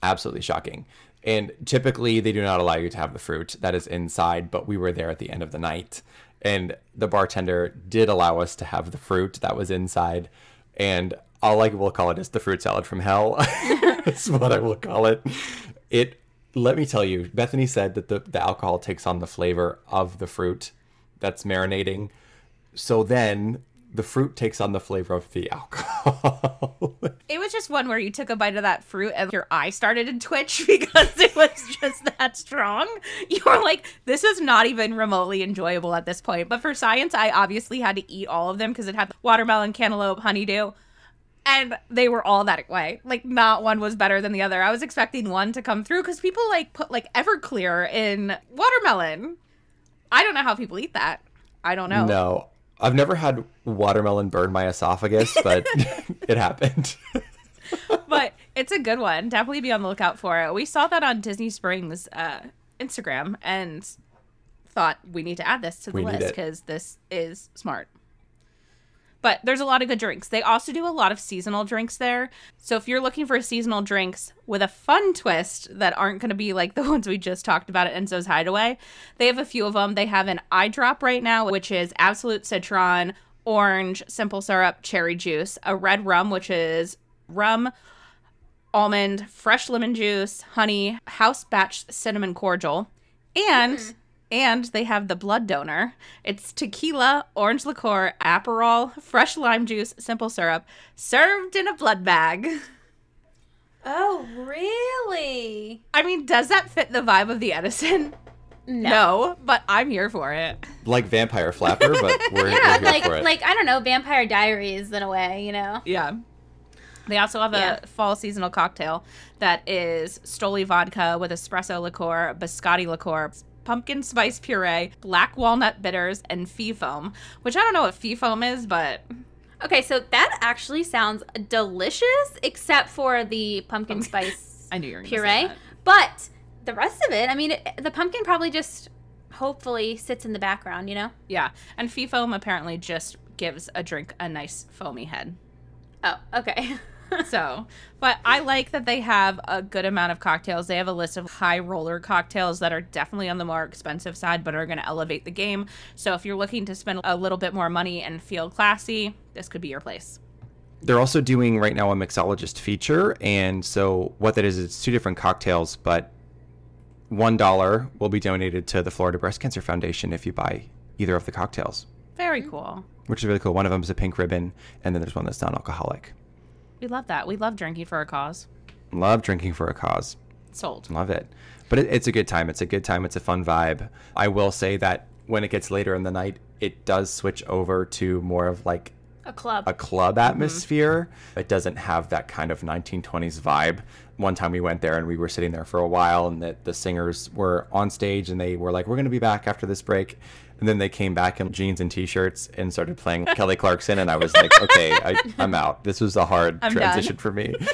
A: Absolutely shocking. And typically, they do not allow you to have the fruit that is inside, but we were there at the end of the night, and the bartender did allow us to have the fruit that was inside. and all I will call it is the fruit salad from hell. [LAUGHS] That's what I will call it. It. Let me tell you, Bethany said that the, the alcohol takes on the flavor of the fruit that's marinating. So then the fruit takes on the flavor of the [LAUGHS] alcohol.
C: It was just one where you took a bite of that fruit and your eye started to twitch [LAUGHS] because it was just that strong. You were like, this is not even remotely enjoyable at this point. But for science, I obviously had to eat all of them because it had watermelon, cantaloupe, honeydew. And they were all that way. Like, not one was better than the other. I was expecting one to come through because people like put like Everclear in watermelon. I don't know how people eat that. I don't know.
A: no, I've never had watermelon burn my esophagus, but [LAUGHS] [LAUGHS] it happened. [LAUGHS]
C: but it's a good one. Definitely be on the lookout for it. We saw that on Disney Springs uh, Instagram and thought we need to add this to the
A: We
C: list because this is smart. But there's a lot of good drinks. They also do a lot of seasonal drinks there. So if you're looking for seasonal drinks with a fun twist that aren't going to be like [LAUGHS] the ones we just talked about at Enzo's Hideaway, they have a few of them. They have an eye drop right now, which is Absolut Citron, orange, simple syrup, cherry juice, a red rum, which is rum, almond, fresh lemon juice, honey, house batch cinnamon cordial, and mm-hmm. And they have the blood donor. It's tequila, orange liqueur, Aperol, fresh lime juice, simple syrup, served in a blood bag.
B: Oh, really?
C: I mean, does that fit the vibe of the Edison? No, but I'm here for it.
A: like vampire flapper, but [LAUGHS] we're,
B: Yeah,
A: we're here
B: like
A: for it.
B: like I don't know, Vampire Diaries in a way, you know.
C: Yeah. They also have
B: Yeah.
C: a fall seasonal cocktail that is Stoli vodka with espresso liqueur, biscotti liqueur, pumpkin spice puree, black walnut bitters, and fee foam. Which I don't know what fee foam is, but
B: Okay, so that actually sounds delicious, except for the pumpkin spice [LAUGHS]
C: I knew you were
B: puree.
C: say that.
B: But the rest of it, I mean, it, the pumpkin probably just hopefully sits in the background, you know.
C: yeah. And fee foam apparently just gives a drink a nice foamy head.
B: Oh, okay. [LAUGHS] [LAUGHS]
C: So, but I like that they have a good amount of cocktails. They have a list of high roller cocktails that are definitely on the more expensive side, but are going to elevate the game. So, if you're looking to spend a little bit more money and feel classy, this could be your place.
A: They're also doing right now a mixologist feature, and so what that is, it's two different cocktails, but one dollar will be donated to the Florida Breast Cancer Foundation if you buy either of the cocktails,
C: Very mm-hmm. cool.
A: which is really cool. One of them is a pink ribbon, and then there's one that's non-alcoholic.
C: We love that. We love drinking for a cause.
A: Love drinking for a cause.
C: Sold.
A: Love it. But it, it's a good time. It's a good time. It's a fun vibe. I will say that when it gets later in the night, it does switch over to more of like
B: a club.
A: a club mm-hmm. atmosphere. It doesn't have that kind of 1920s vibe. One time we went there and we were sitting there for a while, and the, the singers were on stage and they were like, We're going to be back after this break. And then they came back in jeans and t shirts and started playing [LAUGHS] Kelly Clarkson. And I was like, Okay, I, I'm out. This was a hard
C: I'm
A: transition for me. [LAUGHS]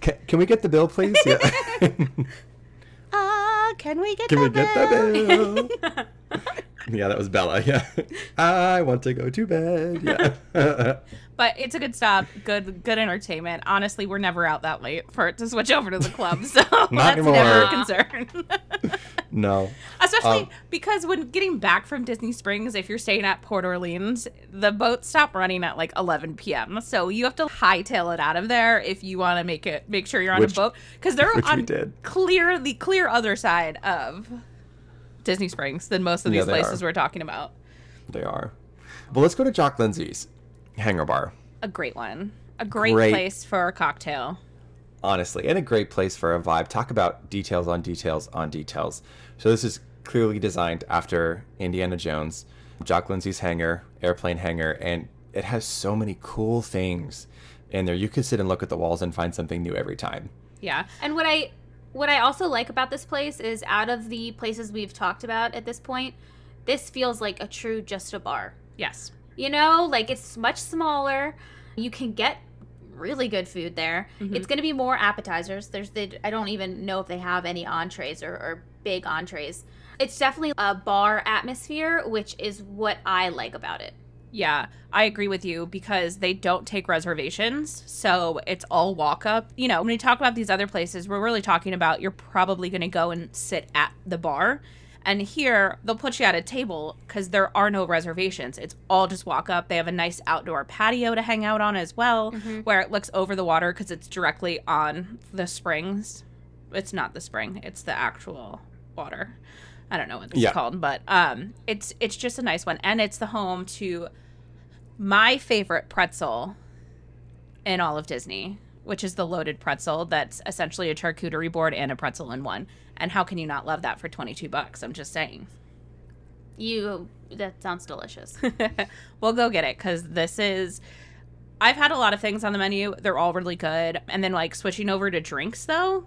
A: Can, can we get the bill, please? Yeah.
C: Ah, [LAUGHS] can we get
A: Can we
C: that
A: get the bill? [LAUGHS] yeah, that was Bella. Yeah. [LAUGHS] I want to go to bed. Yeah. [LAUGHS]
C: But it's a good stop. Good, good entertainment. Honestly, we're never out that late for it to switch over to the club, so that's
A: anymore.
C: never a concern.
A: no.
C: Especially
A: Um,
C: because when getting back from Disney Springs, if you're staying at Port Orleans, the boats stop running at like 11 p.m. So you have to hightail it out of there if you want to make it make sure you're on
A: Which-
C: a boat because they're on clear the clear other side of Disney Springs than most of these
A: they
C: places
A: are.
C: we're talking about.
A: They are. Well, let's go to Jock Lindsay's Hangar Bar.
C: A great one, a great,
A: Great.
C: place for a cocktail.
A: Honestly, and a great place for a vibe. Talk about details on details on details. So this is clearly designed after Indiana Jones, Jock Lindsay's hangar, airplane hangar, and it has so many cool things in there. You could sit and look at the walls and find something new every time.
C: Yeah,
B: And what I what I also like about this place is out of the places we've talked about at this point, this feels like a true just a bar.
C: yes,
B: You know, like it's much smaller. You can get really good food there. Mm-hmm. It's going to be more appetizers. There's the I don't even know if they have any entrees or, or big entrees. It's definitely a bar atmosphere, which is what I like about it.
C: Yeah, I agree with you because they don't take reservations. So it's all walk up. You know, when we talk about these other places, we're really talking about you're probably going to go and sit at the bar. And here, they'll put you at a table because there are no reservations. It's all just walk up. They have a nice outdoor patio to hang out on as well, mm-hmm. where it looks over the water because it's directly on the springs. It's not the spring, it's the actual water. I don't know what it's
A: Yeah.
C: called, but um, it's it's just a nice one, and it's the home to my favorite pretzel in all of Disney, which is the loaded pretzel. That's essentially a charcuterie board and a pretzel in one. And how can you not love that for twenty two bucks? I'm just saying.
B: You that sounds delicious. [LAUGHS]
C: we'll go get it because this is. I've had a lot of things on the menu. They're all really good. And then, like, switching over to drinks, though,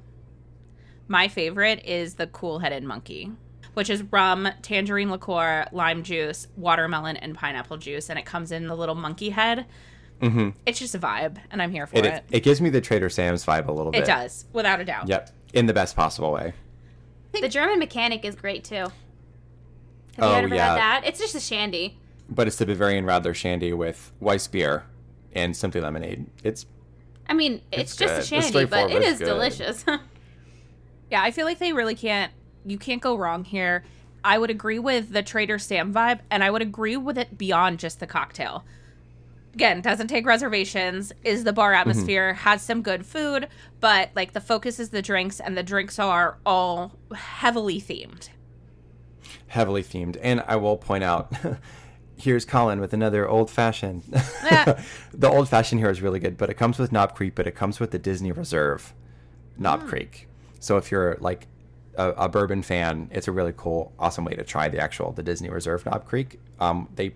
C: my favorite is the Cool Headed Monkey, which is rum, tangerine liqueur, lime juice, watermelon, and pineapple juice. And it comes in the little monkey head.
A: Mm-hmm.
C: It's just a vibe, and I'm here for
A: It,
C: it.
A: it, it gives me the Trader Sam's vibe a little bit.
C: It does, without a doubt.
A: Yep. In the best possible way.
B: the German mechanic is great too. Have
A: Oh,
B: you ever
A: yeah.
B: had that? It's just a shandy.
A: But it's the Bavarian Radler Shandy with Weiss beer and Simply Lemonade. It's
B: I mean, it's,
A: It's
B: just
A: good.
B: a shandy, but
A: straightforward,
B: it
A: but
B: is
A: it's good.
B: delicious. [LAUGHS]
C: Yeah, I feel like they really can't. You can't go wrong here. I would agree with the Trader Sam vibe, and I would agree with it beyond just the cocktail. Again, doesn't take reservations, is the bar mm-hmm. atmosphere, has some good food, but like the focus is the drinks, and the drinks are all heavily themed.
A: heavily themed. And I will point out [LAUGHS] here's Colin with another old fashioned.
C: Yeah. [LAUGHS] [LAUGHS]
A: the old fashioned here is really good, but it comes with Knob Creek, but it comes with the Disney Reserve Knob mm. Creek. So if you're like a, a bourbon fan, it's a really cool, awesome way to try the actual the Disney Reserve Knob Creek. Um, they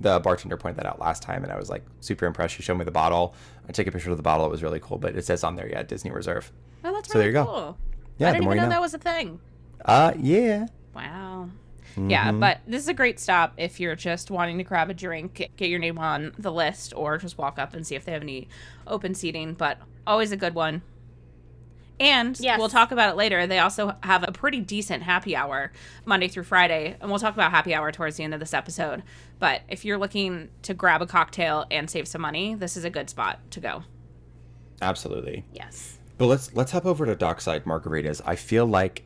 A: the bartender pointed that out last time, and I was like super impressed. She showed me the bottle. I took a picture of the bottle; it was really cool. But it says on there, yeah, Disney Reserve.
C: Oh, that's
A: So there you go.
C: cool.
A: Yeah,
C: I didn't even know,
A: know.
C: that was a thing.
A: Uh, yeah.
C: Wow. Yeah,
A: Mhm.
C: but this is a great stop if you're just wanting to grab a drink, get your name on the list, or just walk up and see if they have any open seating. But always a good one. And
B: Yes.
C: we'll talk about it later. They also have a pretty decent happy hour Monday through Friday. And we'll talk about happy hour towards the end of this episode. But if you're looking to grab a cocktail and save some money, this is a good spot to go.
A: Absolutely.
B: yes.
A: But let's let's hop over to Dockside Margaritas. I feel like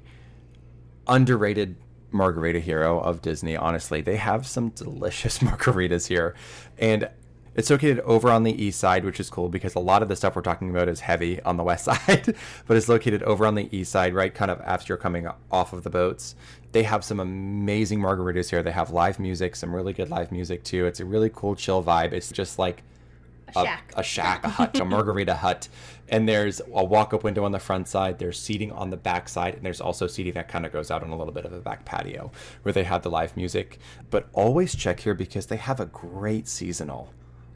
A: underrated margarita hero of Disney. Honestly, they have some delicious [LAUGHS] margaritas here, and it's located over on the east side, which is cool because a lot of the stuff we're talking about is heavy on the west [LAUGHS] side, but it's located over on the east side, right kind of after you're coming off of the boats. They have some amazing margaritas here. They have live music, some really good live music too. It's a really cool chill vibe. It's just like
B: A shack.
A: a shack, a hut, a margarita hut. And there's a walk up window on the front side. There's seating on the back side. And there's also seating that kind of goes out on a little bit of a back patio where they have the live music. But always check here because they have a great seasonal.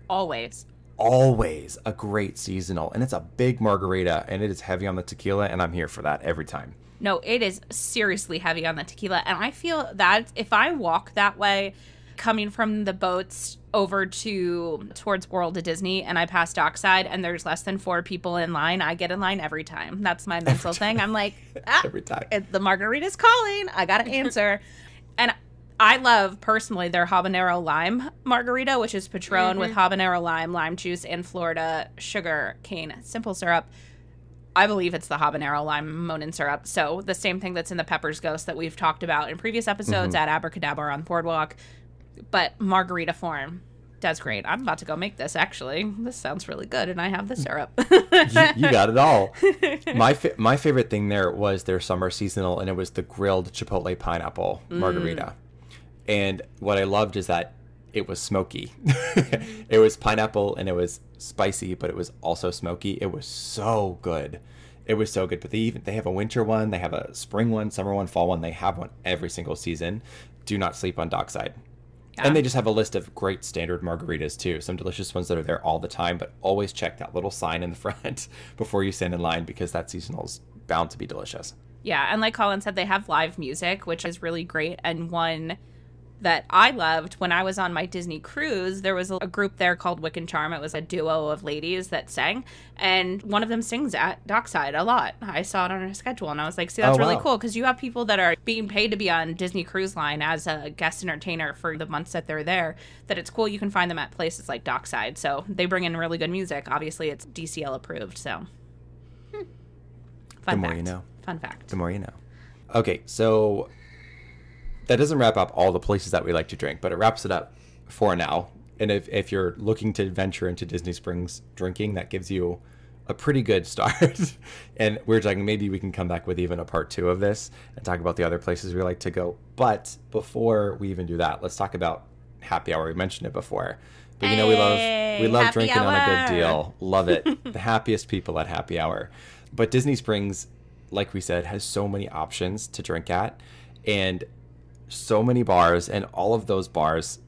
C: Always.
A: Always a great seasonal. And it's a big margarita and it is heavy on the tequila. And I'm here for that every time.
C: No, it is seriously heavy on the tequila. And I feel that if I walk that way, coming from the boats over to towards World of Disney and I pass Dockside and there's less than four people in line, I get in line every time. That's my mental thing. I'm like, [LAUGHS] ah,
A: Every time.
C: the margarita's calling. I got to [LAUGHS] answer. and I love personally their habanero lime margarita, which is Patron with mm-hmm. habanero lime, lime juice, and Florida sugar cane simple syrup. I believe it's the habanero lime Monin syrup. So the same thing that's in the Peppers Ghost that we've talked about in previous episodes mm-hmm. at AbracadaBar on Boardwalk, but margarita form. Does great. I'm about to go make this actually. This sounds really good, and I have the syrup.
A: you, you got it all. [LAUGHS] My fa- my favorite thing there was their summer seasonal, and it was the grilled chipotle pineapple margarita. Mm. And what I loved is that it was smoky. [LAUGHS] it was pineapple and it was spicy, but it was also smoky. It was so good. It was so good. But they even they have a winter one, they have a spring one, summer one, fall one. They have one every single season. Do not sleep on Dockside. And they just have a list of great standard margaritas too. Some delicious ones that are there all the time, but always check that little sign in the [LAUGHS] front before you stand in line because that seasonal is bound to be delicious.
C: Yeah, and like Colin said, they have live music, which is really great. And one that I loved when I was on my Disney cruise, there was a group there called Wick and Charm. It was a duo of ladies that sang, and one of them sings at Dockside a lot. I saw it on her schedule, and I was like, "See, that's
A: Oh,
C: really
A: wow.
C: cool because you have people that are being paid to be on Disney Cruise Line as a guest entertainer for the months that they're there. That it's cool you can find them at places like Dockside. So they bring in really good music. Obviously, it's DCL approved. So, hmm. fun
A: The more
C: fact.
A: you know.
C: Fun fact.
A: The more you know. Okay, so that doesn't wrap up all the places that we like to drink, but it wraps it up for now. And if, if you're looking to venture into Disney Springs drinking, that gives you a pretty good [LAUGHS] start. and we're talking maybe we can come back with even a part two of this and talk about the other places we like to go. But before we even do that, let's talk about happy hour. We mentioned it before. But you know we love we love
C: happy
A: drinking on a good deal. Love it. [LAUGHS] the happiest people at happy hour. But Disney Springs, like we said, has so many options to drink at and so many bars and all of those bars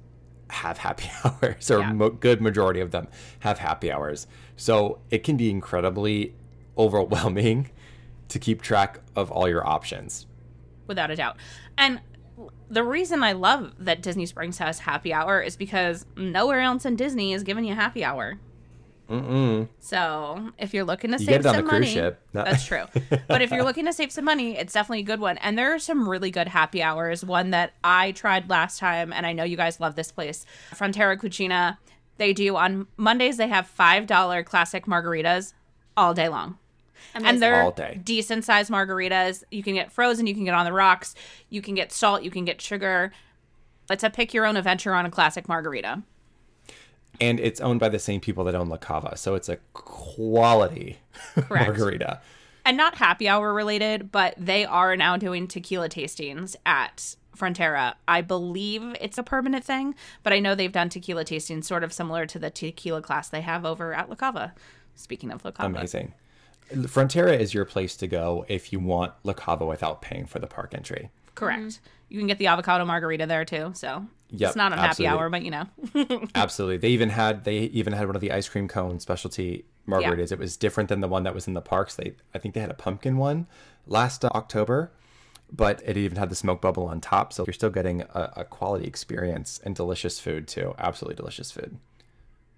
A: have happy [LAUGHS] hours or
C: Yeah.
A: mo- good majority of them have happy hours. So it can be incredibly overwhelming [LAUGHS] to keep track of all your options.
C: without a doubt. And the reason I love that Disney Springs has happy hour is because nowhere else in Disney is giving you happy hour.
A: Mm-mm.
C: So if you're looking to
A: You
C: save
A: get it on
C: some
A: the cruise
C: money,
A: ship. No.
C: that's true. [LAUGHS] But if you're looking to save some money, it's definitely a good one. And there are some really good happy hours. One that I tried last time, and I know you guys love this place, Frontera Cocina. They do on Mondays. They have five dollar classic margaritas all day long.
B: Amazing.
C: and they're
A: All day.
C: decent sized margaritas. You can get frozen, you can get on the rocks, you can get salt, you can get sugar. It's a pick your own adventure on a classic margarita.
A: And it's owned by the same people that own La Cava. So it's a quality [LAUGHS]
C: Correct.
A: margarita.
C: And not happy hour related, but they are now doing tequila tastings at Frontera. I believe it's a permanent thing, but I know they've done tequila tastings sort of similar to the tequila class they have over at La Cava. Speaking of La Cava.
A: Amazing. Frontera is your place to go if you want La Cava without paying for the park entry.
C: Correct. You can get the avocado margarita there too. So
A: Yep,
C: it's not on happy hour, but you know. [LAUGHS]
A: Absolutely. They even had they even had one of the ice cream cone specialty margaritas. It was different than the one that was in the parks. They I think they had a pumpkin one last uh, October, but it even had the smoke bubble on top. So you're still getting a, a quality experience and delicious food too. Absolutely delicious food.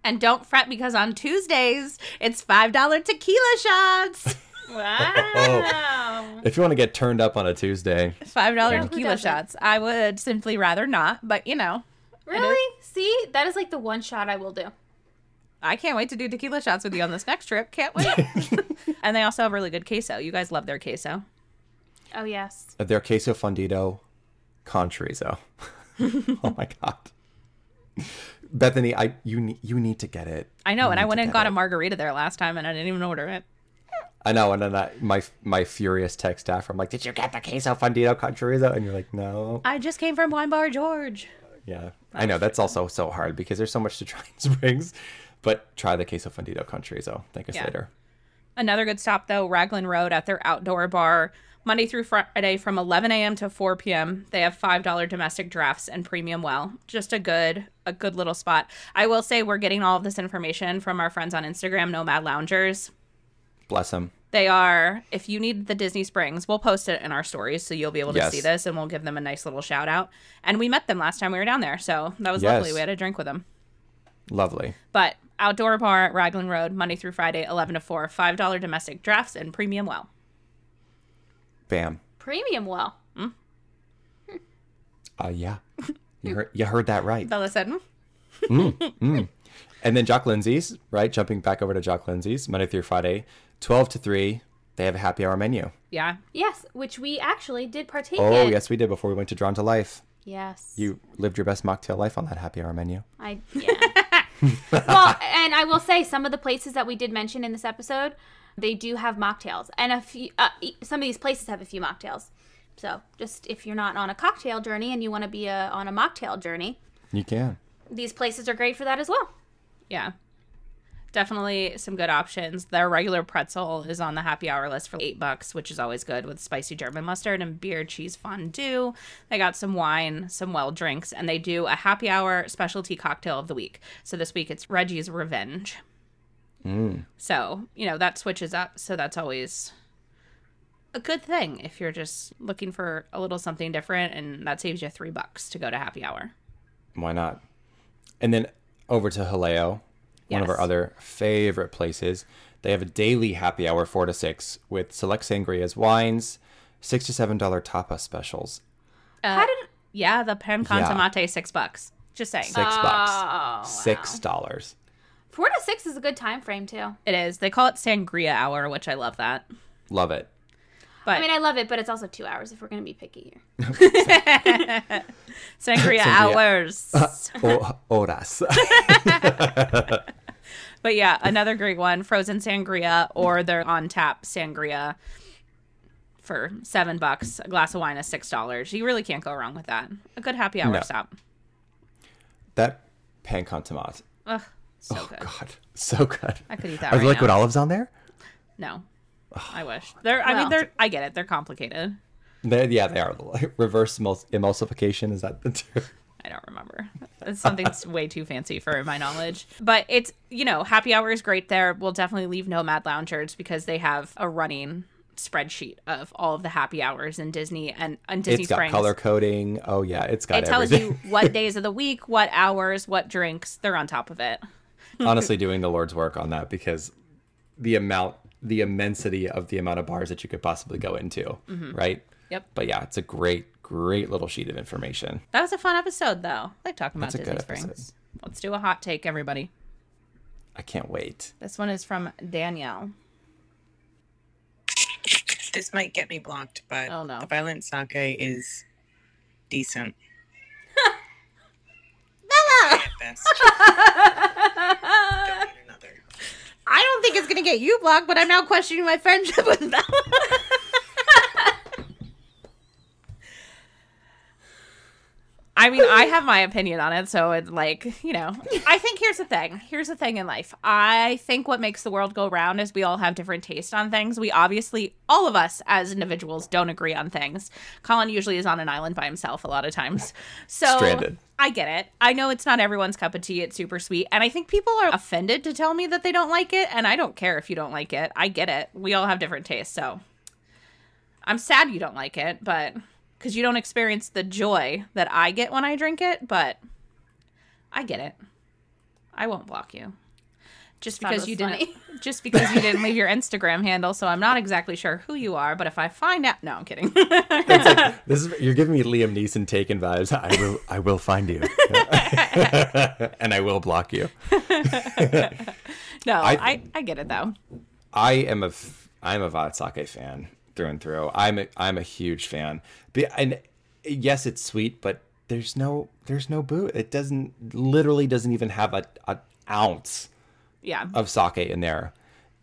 C: And don't fret because on Tuesdays it's five dollar tequila shots. [LAUGHS]
B: wow.
A: If you want to get turned up on a Tuesday,
C: Five dollar tequila shots. I would simply rather not, but you know,
B: really? See, that is like the one shot I will do.
C: I can't wait to do tequila shots with you on this next trip. Can't wait. [LAUGHS] and they also have really good queso. You guys love their queso.
B: Oh yes.
A: Uh, their queso fundido con chorizo. [LAUGHS] oh my god. Bethany, I you you need to get it.
C: I know,
A: You
C: and I went and got
A: it.
C: a margarita there last time, and I didn't even order it.
A: I know, and then I, my my furious text after, I'm like, "Did you get the queso fundido con chorizo?" And you're like, "No."
C: I just came from Wine Bar George.
A: Yeah, I know that's also so hard because there's so much to try in Springs, but try the queso fundido con chorizo. Thank us
C: Yeah.
A: later.
C: Another good stop though, Raglan Road at their outdoor bar, Monday through Friday from 11 a.m. to 4 p.m. They have five dollar domestic drafts and premium well. Just a good, a good little spot. I will say we're getting all of this information from our friends on Instagram, Nomad Loungers.
A: Bless him.
C: They are. If you need the Disney Springs, we'll post it in our stories, so you'll be able to
A: Yes.
C: see this, and we'll give them a nice little shout out. And we met them last time we were down there, so that was
A: Yes.
C: lovely. We had a drink with them.
A: Lovely.
C: But outdoor bar at Raglan Road, Monday through Friday, 11 to 4, five dollar domestic drafts and premium well.
A: Bam.
B: Premium well.
A: Uh, yeah. [LAUGHS] You heard, you heard that right.
C: Bella said, "Hmm."
A: And then Jock Lindsay's, right? Jumping back over to Jock Lindsay's, Monday through Friday, 12 to 3. They have a happy hour menu.
C: "Yeah,
B: Yes, which we actually did partake
A: Oh,
B: in.
A: yes, we did before we went to Drawn to Life.
B: Yes.
A: You lived your best mocktail life on that happy hour menu.
B: I yeah. [LAUGHS] well, and I will say some of the places that we did mention in this episode, they do have mocktails, and a few. Uh, e- some of these places have a few mocktails. So just if you're not on a cocktail journey and you want to be a, on a mocktail journey,
A: You can.
B: these places are great for that as well.
C: yeah." Definitely some good options. Their regular pretzel is on the happy hour list for eight bucks, which is always good with spicy German mustard and beer cheese fondue. They got some wine, some well drinks, and they do a happy hour specialty cocktail of the week. So this week it's Reggie's Revenge. Mm. So, you know, that switches up. So that's always a good thing if you're just looking for a little something different and that saves you three bucks to go to happy hour.
A: Why not? And then over to Jaleo, one of our other favorite places. They have a daily happy hour, 4 to 6, with select sangrias, wines, 6 to $7 tapas specials.
B: Uh, How did?
C: Yeah, the pan con
A: Yeah.
C: tomate, six bucks. Just saying.
A: Six
B: Oh,
A: bucks.
B: wow.
A: Six dollars.
B: Four to six is a good time frame too.
C: It is. They call it sangria hour, which I love that.
A: Love it.
C: But
B: I mean, I love it, but it's also two hours if we're gonna be picky here. [LAUGHS]
C: sangria, [LAUGHS]
A: Sangria.
C: hours.
A: Uh, o- horas. [LAUGHS]
C: But yeah, another great one, frozen sangria or their on tap sangria for seven bucks. A glass of wine is six dollars. You really can't go wrong with that. A good happy hour
A: No.
C: stop.
A: that pan con tomate.
C: Ugh, so
A: Oh
C: good.
A: God, so good.
C: I could eat that
A: Are
C: right
A: there liquid
C: now.
A: olives on there?
C: No, I wish. They're. I mean, they're. I get it. They're complicated.
A: They, yeah, they are. Reverse emul- emulsification is that the term?
C: I don't remember. It's something that's way too fancy for my knowledge. But it's, you know, happy hour is great there. We'll definitely leave Nomad Loungers because they have a running spreadsheet of all of the happy hours in Disney and, and Disney
A: It's got
C: Springs.
A: color coding. Oh yeah, it's got
C: it tells
A: everything.
C: you what [LAUGHS] days of the week, what hours, what drinks. They're on top of it.
A: Honestly, doing the Lord's work on that because the amount, the immensity of the amount of bars that you could possibly go into, mm-hmm. right?
C: Yep.
A: But yeah, it's a great, great little sheet of information.
C: That was a fun episode, though. I like talking about
A: That's a
C: Disney
A: good
C: Springs.
A: episode.
C: Let's do a hot take, everybody.
A: I can't wait.
C: This one is from Danielle.
D: This might get me blocked, but
C: Oh, no.
D: the violet sake is decent. [LAUGHS] At [LAUGHS]
C: To get you blocked, but I'm now questioning my friendship [LAUGHS] with Bella. I mean, I have my opinion on it, so it's like, you know, I think here's the thing. Here's the thing in life. I think what makes the world go round is we all have different tastes on things. We obviously, all of us as individuals, don't agree on things. Colin usually is on an island by himself a lot of times. So
A: Stranded.
C: I get it. I know it's not everyone's cup of tea. It's super sweet. And I think people are offended to tell me that they don't like it. And I don't care if you don't like it. I get it. We all have different tastes. So I'm sad you don't like it, but because you don't experience the joy that I get when I drink it. But I get it. I won't block you. Just because you
B: funny.
C: didn't [LAUGHS] just because you didn't leave [LAUGHS] your Instagram handle, so I'm not exactly sure who you are, but if I find out no, I'm kidding.
A: Like this is you're giving me Liam Neeson taken vibes. I will I will find you. [LAUGHS] and I will block you.
C: no,
A: I-
C: I, I get it though.
A: I am a f- I'm a Violet Sake fan through and through. I'm a, I'm a huge fan. And yes, it's sweet, but there's no there's no boo. It doesn't literally doesn't even have a, a ounce
C: Yeah.
A: of sake in there,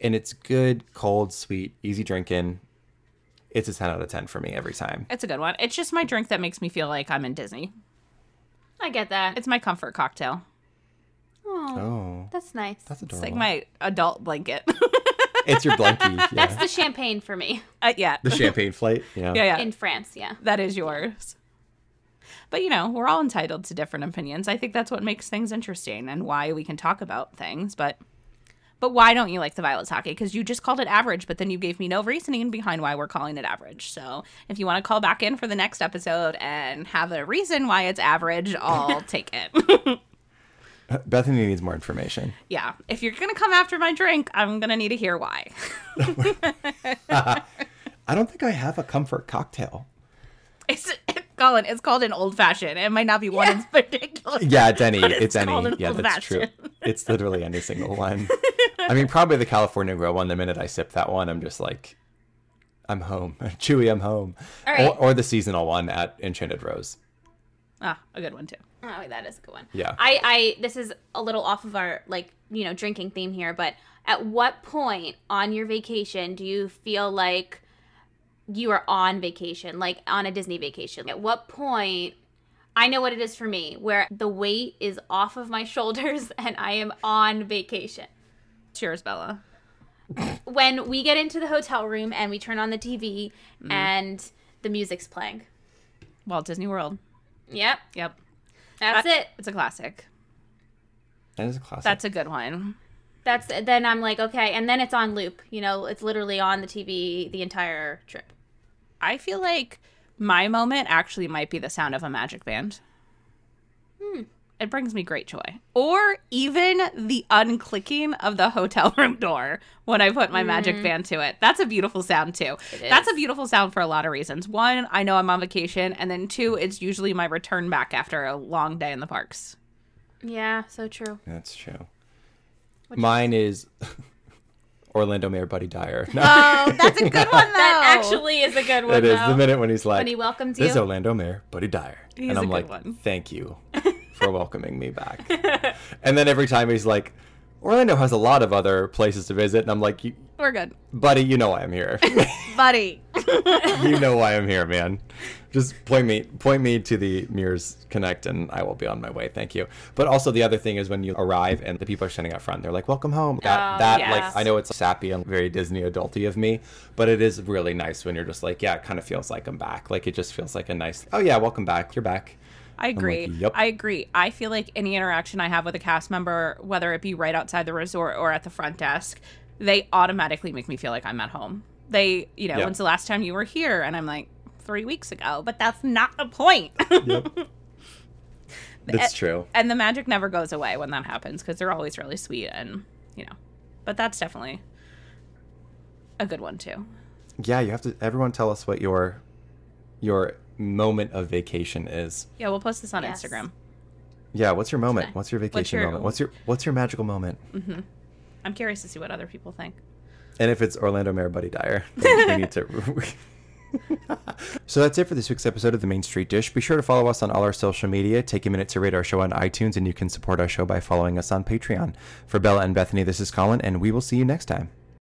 A: and it's good, cold, sweet, easy drinking. It's a ten out of ten for me every time.
C: It's a good one. It's just my drink that makes me feel like I'm in Disney.
B: I get that.
C: It's my comfort cocktail.
B: oh,
A: Oh,
B: that's nice.
A: that's adorable.
C: It's like my adult blanket. [LAUGHS]
A: it's your blankie. [LAUGHS] Yeah.
B: That's the champagne for me
C: uh, yeah.
A: the champagne flight. [LAUGHS] Yeah.
C: yeah, yeah.
B: in France. Yeah.
C: that is yours. But you know, we're all entitled to different opinions. I think that's what makes things interesting and why we can talk about things. But but why don't you like the violet sake? Because you just called it average, but then you gave me no reasoning behind why we're calling it average. So if you want to call back in for the next episode and have a reason why it's average, I'll [LAUGHS] take it. [LAUGHS]
A: Bethany needs more information.
C: yeah. If you're gonna come after my drink, I'm gonna need to hear why. [LAUGHS]
A: I don't think I have a comfort cocktail.
C: It's Colin. It's called an old fashioned. It might not be one in particular.
A: Yeah, it's any. It's,
C: it's
A: any.
C: an
A: Yeah, that's true. It's literally any single one. [LAUGHS] I mean, probably the California Grill one. The minute I sip that one, I'm just like, I'm home. Chewie, I'm home.
B: Right.
A: Or, or the seasonal one at Enchanted Rose.
C: Ah, a good one too.
B: Oh, that is a good one.
A: Yeah.
B: I, I, this is a little off of our like, you know, drinking theme here, but at what point on your vacation do you feel like you are on vacation, like on a Disney vacation? At what point? I know what it is for me, where the weight is off of my [LAUGHS] shoulders and I am on vacation.
C: Cheers, Bella.
B: When we get into the hotel room and we turn on the TV
C: Mm-hmm.
B: and the music's playing.
C: Walt Disney World.
B: Yep,
C: Yep.
B: That's
C: That-
B: it.
C: It's a classic.
A: That is a classic.
C: That's a good one.
B: That's then I'm like, okay, and then it's on loop. You know, it's literally on the TV the entire trip.
C: I feel like my moment actually might be the sound of a magic band.
B: Hmm.
C: It brings me great joy. Or even the unclicking of the hotel [LAUGHS] room door when I put my magic band to it. That's a beautiful sound too.
B: Mm.
C: That's a beautiful sound for a lot of reasons. One, I know I'm on vacation, and then two, it's usually my return back after a long day in the parks.
B: Yeah, so true.
A: That's true.
B: What's
A: Mine is [LAUGHS] Orlando Mayor Buddy Dyer. No,
C: Oh, that's a good [LAUGHS] one though.
B: That actually is a good one.
A: it is
B: though.
A: the minute when he's like,
B: when he welcomes you.
A: "This is. Orlando Mayor Buddy Dyer,"
C: He's
A: and I'm
C: good
A: like,
C: one.
A: "Thank you for welcoming me back." and then every time he's like, "Orlando has a lot of other places to visit," and I'm like, you,
C: We're good,
A: "Buddy, you know why I'm here. [LAUGHS]
C: buddy. [LAUGHS]
A: you know why I'm here, man. Just point me point me to the Mears Connect and I will be on my way. Thank you. But also the other thing is when you arrive and the people are standing out front, they're like, "Welcome home." That
B: Oh,
A: that
B: yes.
A: like I know it's sappy and very Disney adulty of me, but it is really nice when you're just like, "Yeah, it kind of feels like I'm back." Like it just feels like a nice, "Oh yeah, welcome back. You're back."
C: I agree.
A: "Yep."
C: I agree. I feel like any interaction I have with a cast member, whether it be right outside the resort or at the front desk, they automatically make me feel like I'm at home. They, you know,
A: Yeah.
C: when's the last time you were here? And I'm like, three weeks ago. But that's not the point. [LAUGHS]
A: It's true.
C: and the magic never goes away when that happens because they're always really sweet and, you know, but that's definitely a good one too.
A: Yeah, you have to everyone tell us what your your moment of vacation is.
C: Yeah, we'll post this on
B: Yes.
C: Instagram.
A: Yeah, what's your moment? What's your vacation
C: your-
A: moment? What's your what's your magical moment? Mm-hmm.
C: I'm curious to see what other people think.
A: And if it's Orlando Mayor Buddy Dyer, we need to. [LAUGHS] so that's it for this week's episode of the Main Street Dish. Be sure to follow us on all our social media. Take a minute to rate our show on iTunes, and you can support our show by following us on Patreon. For Bella and Bethany, this is Colin, and we will see you next time.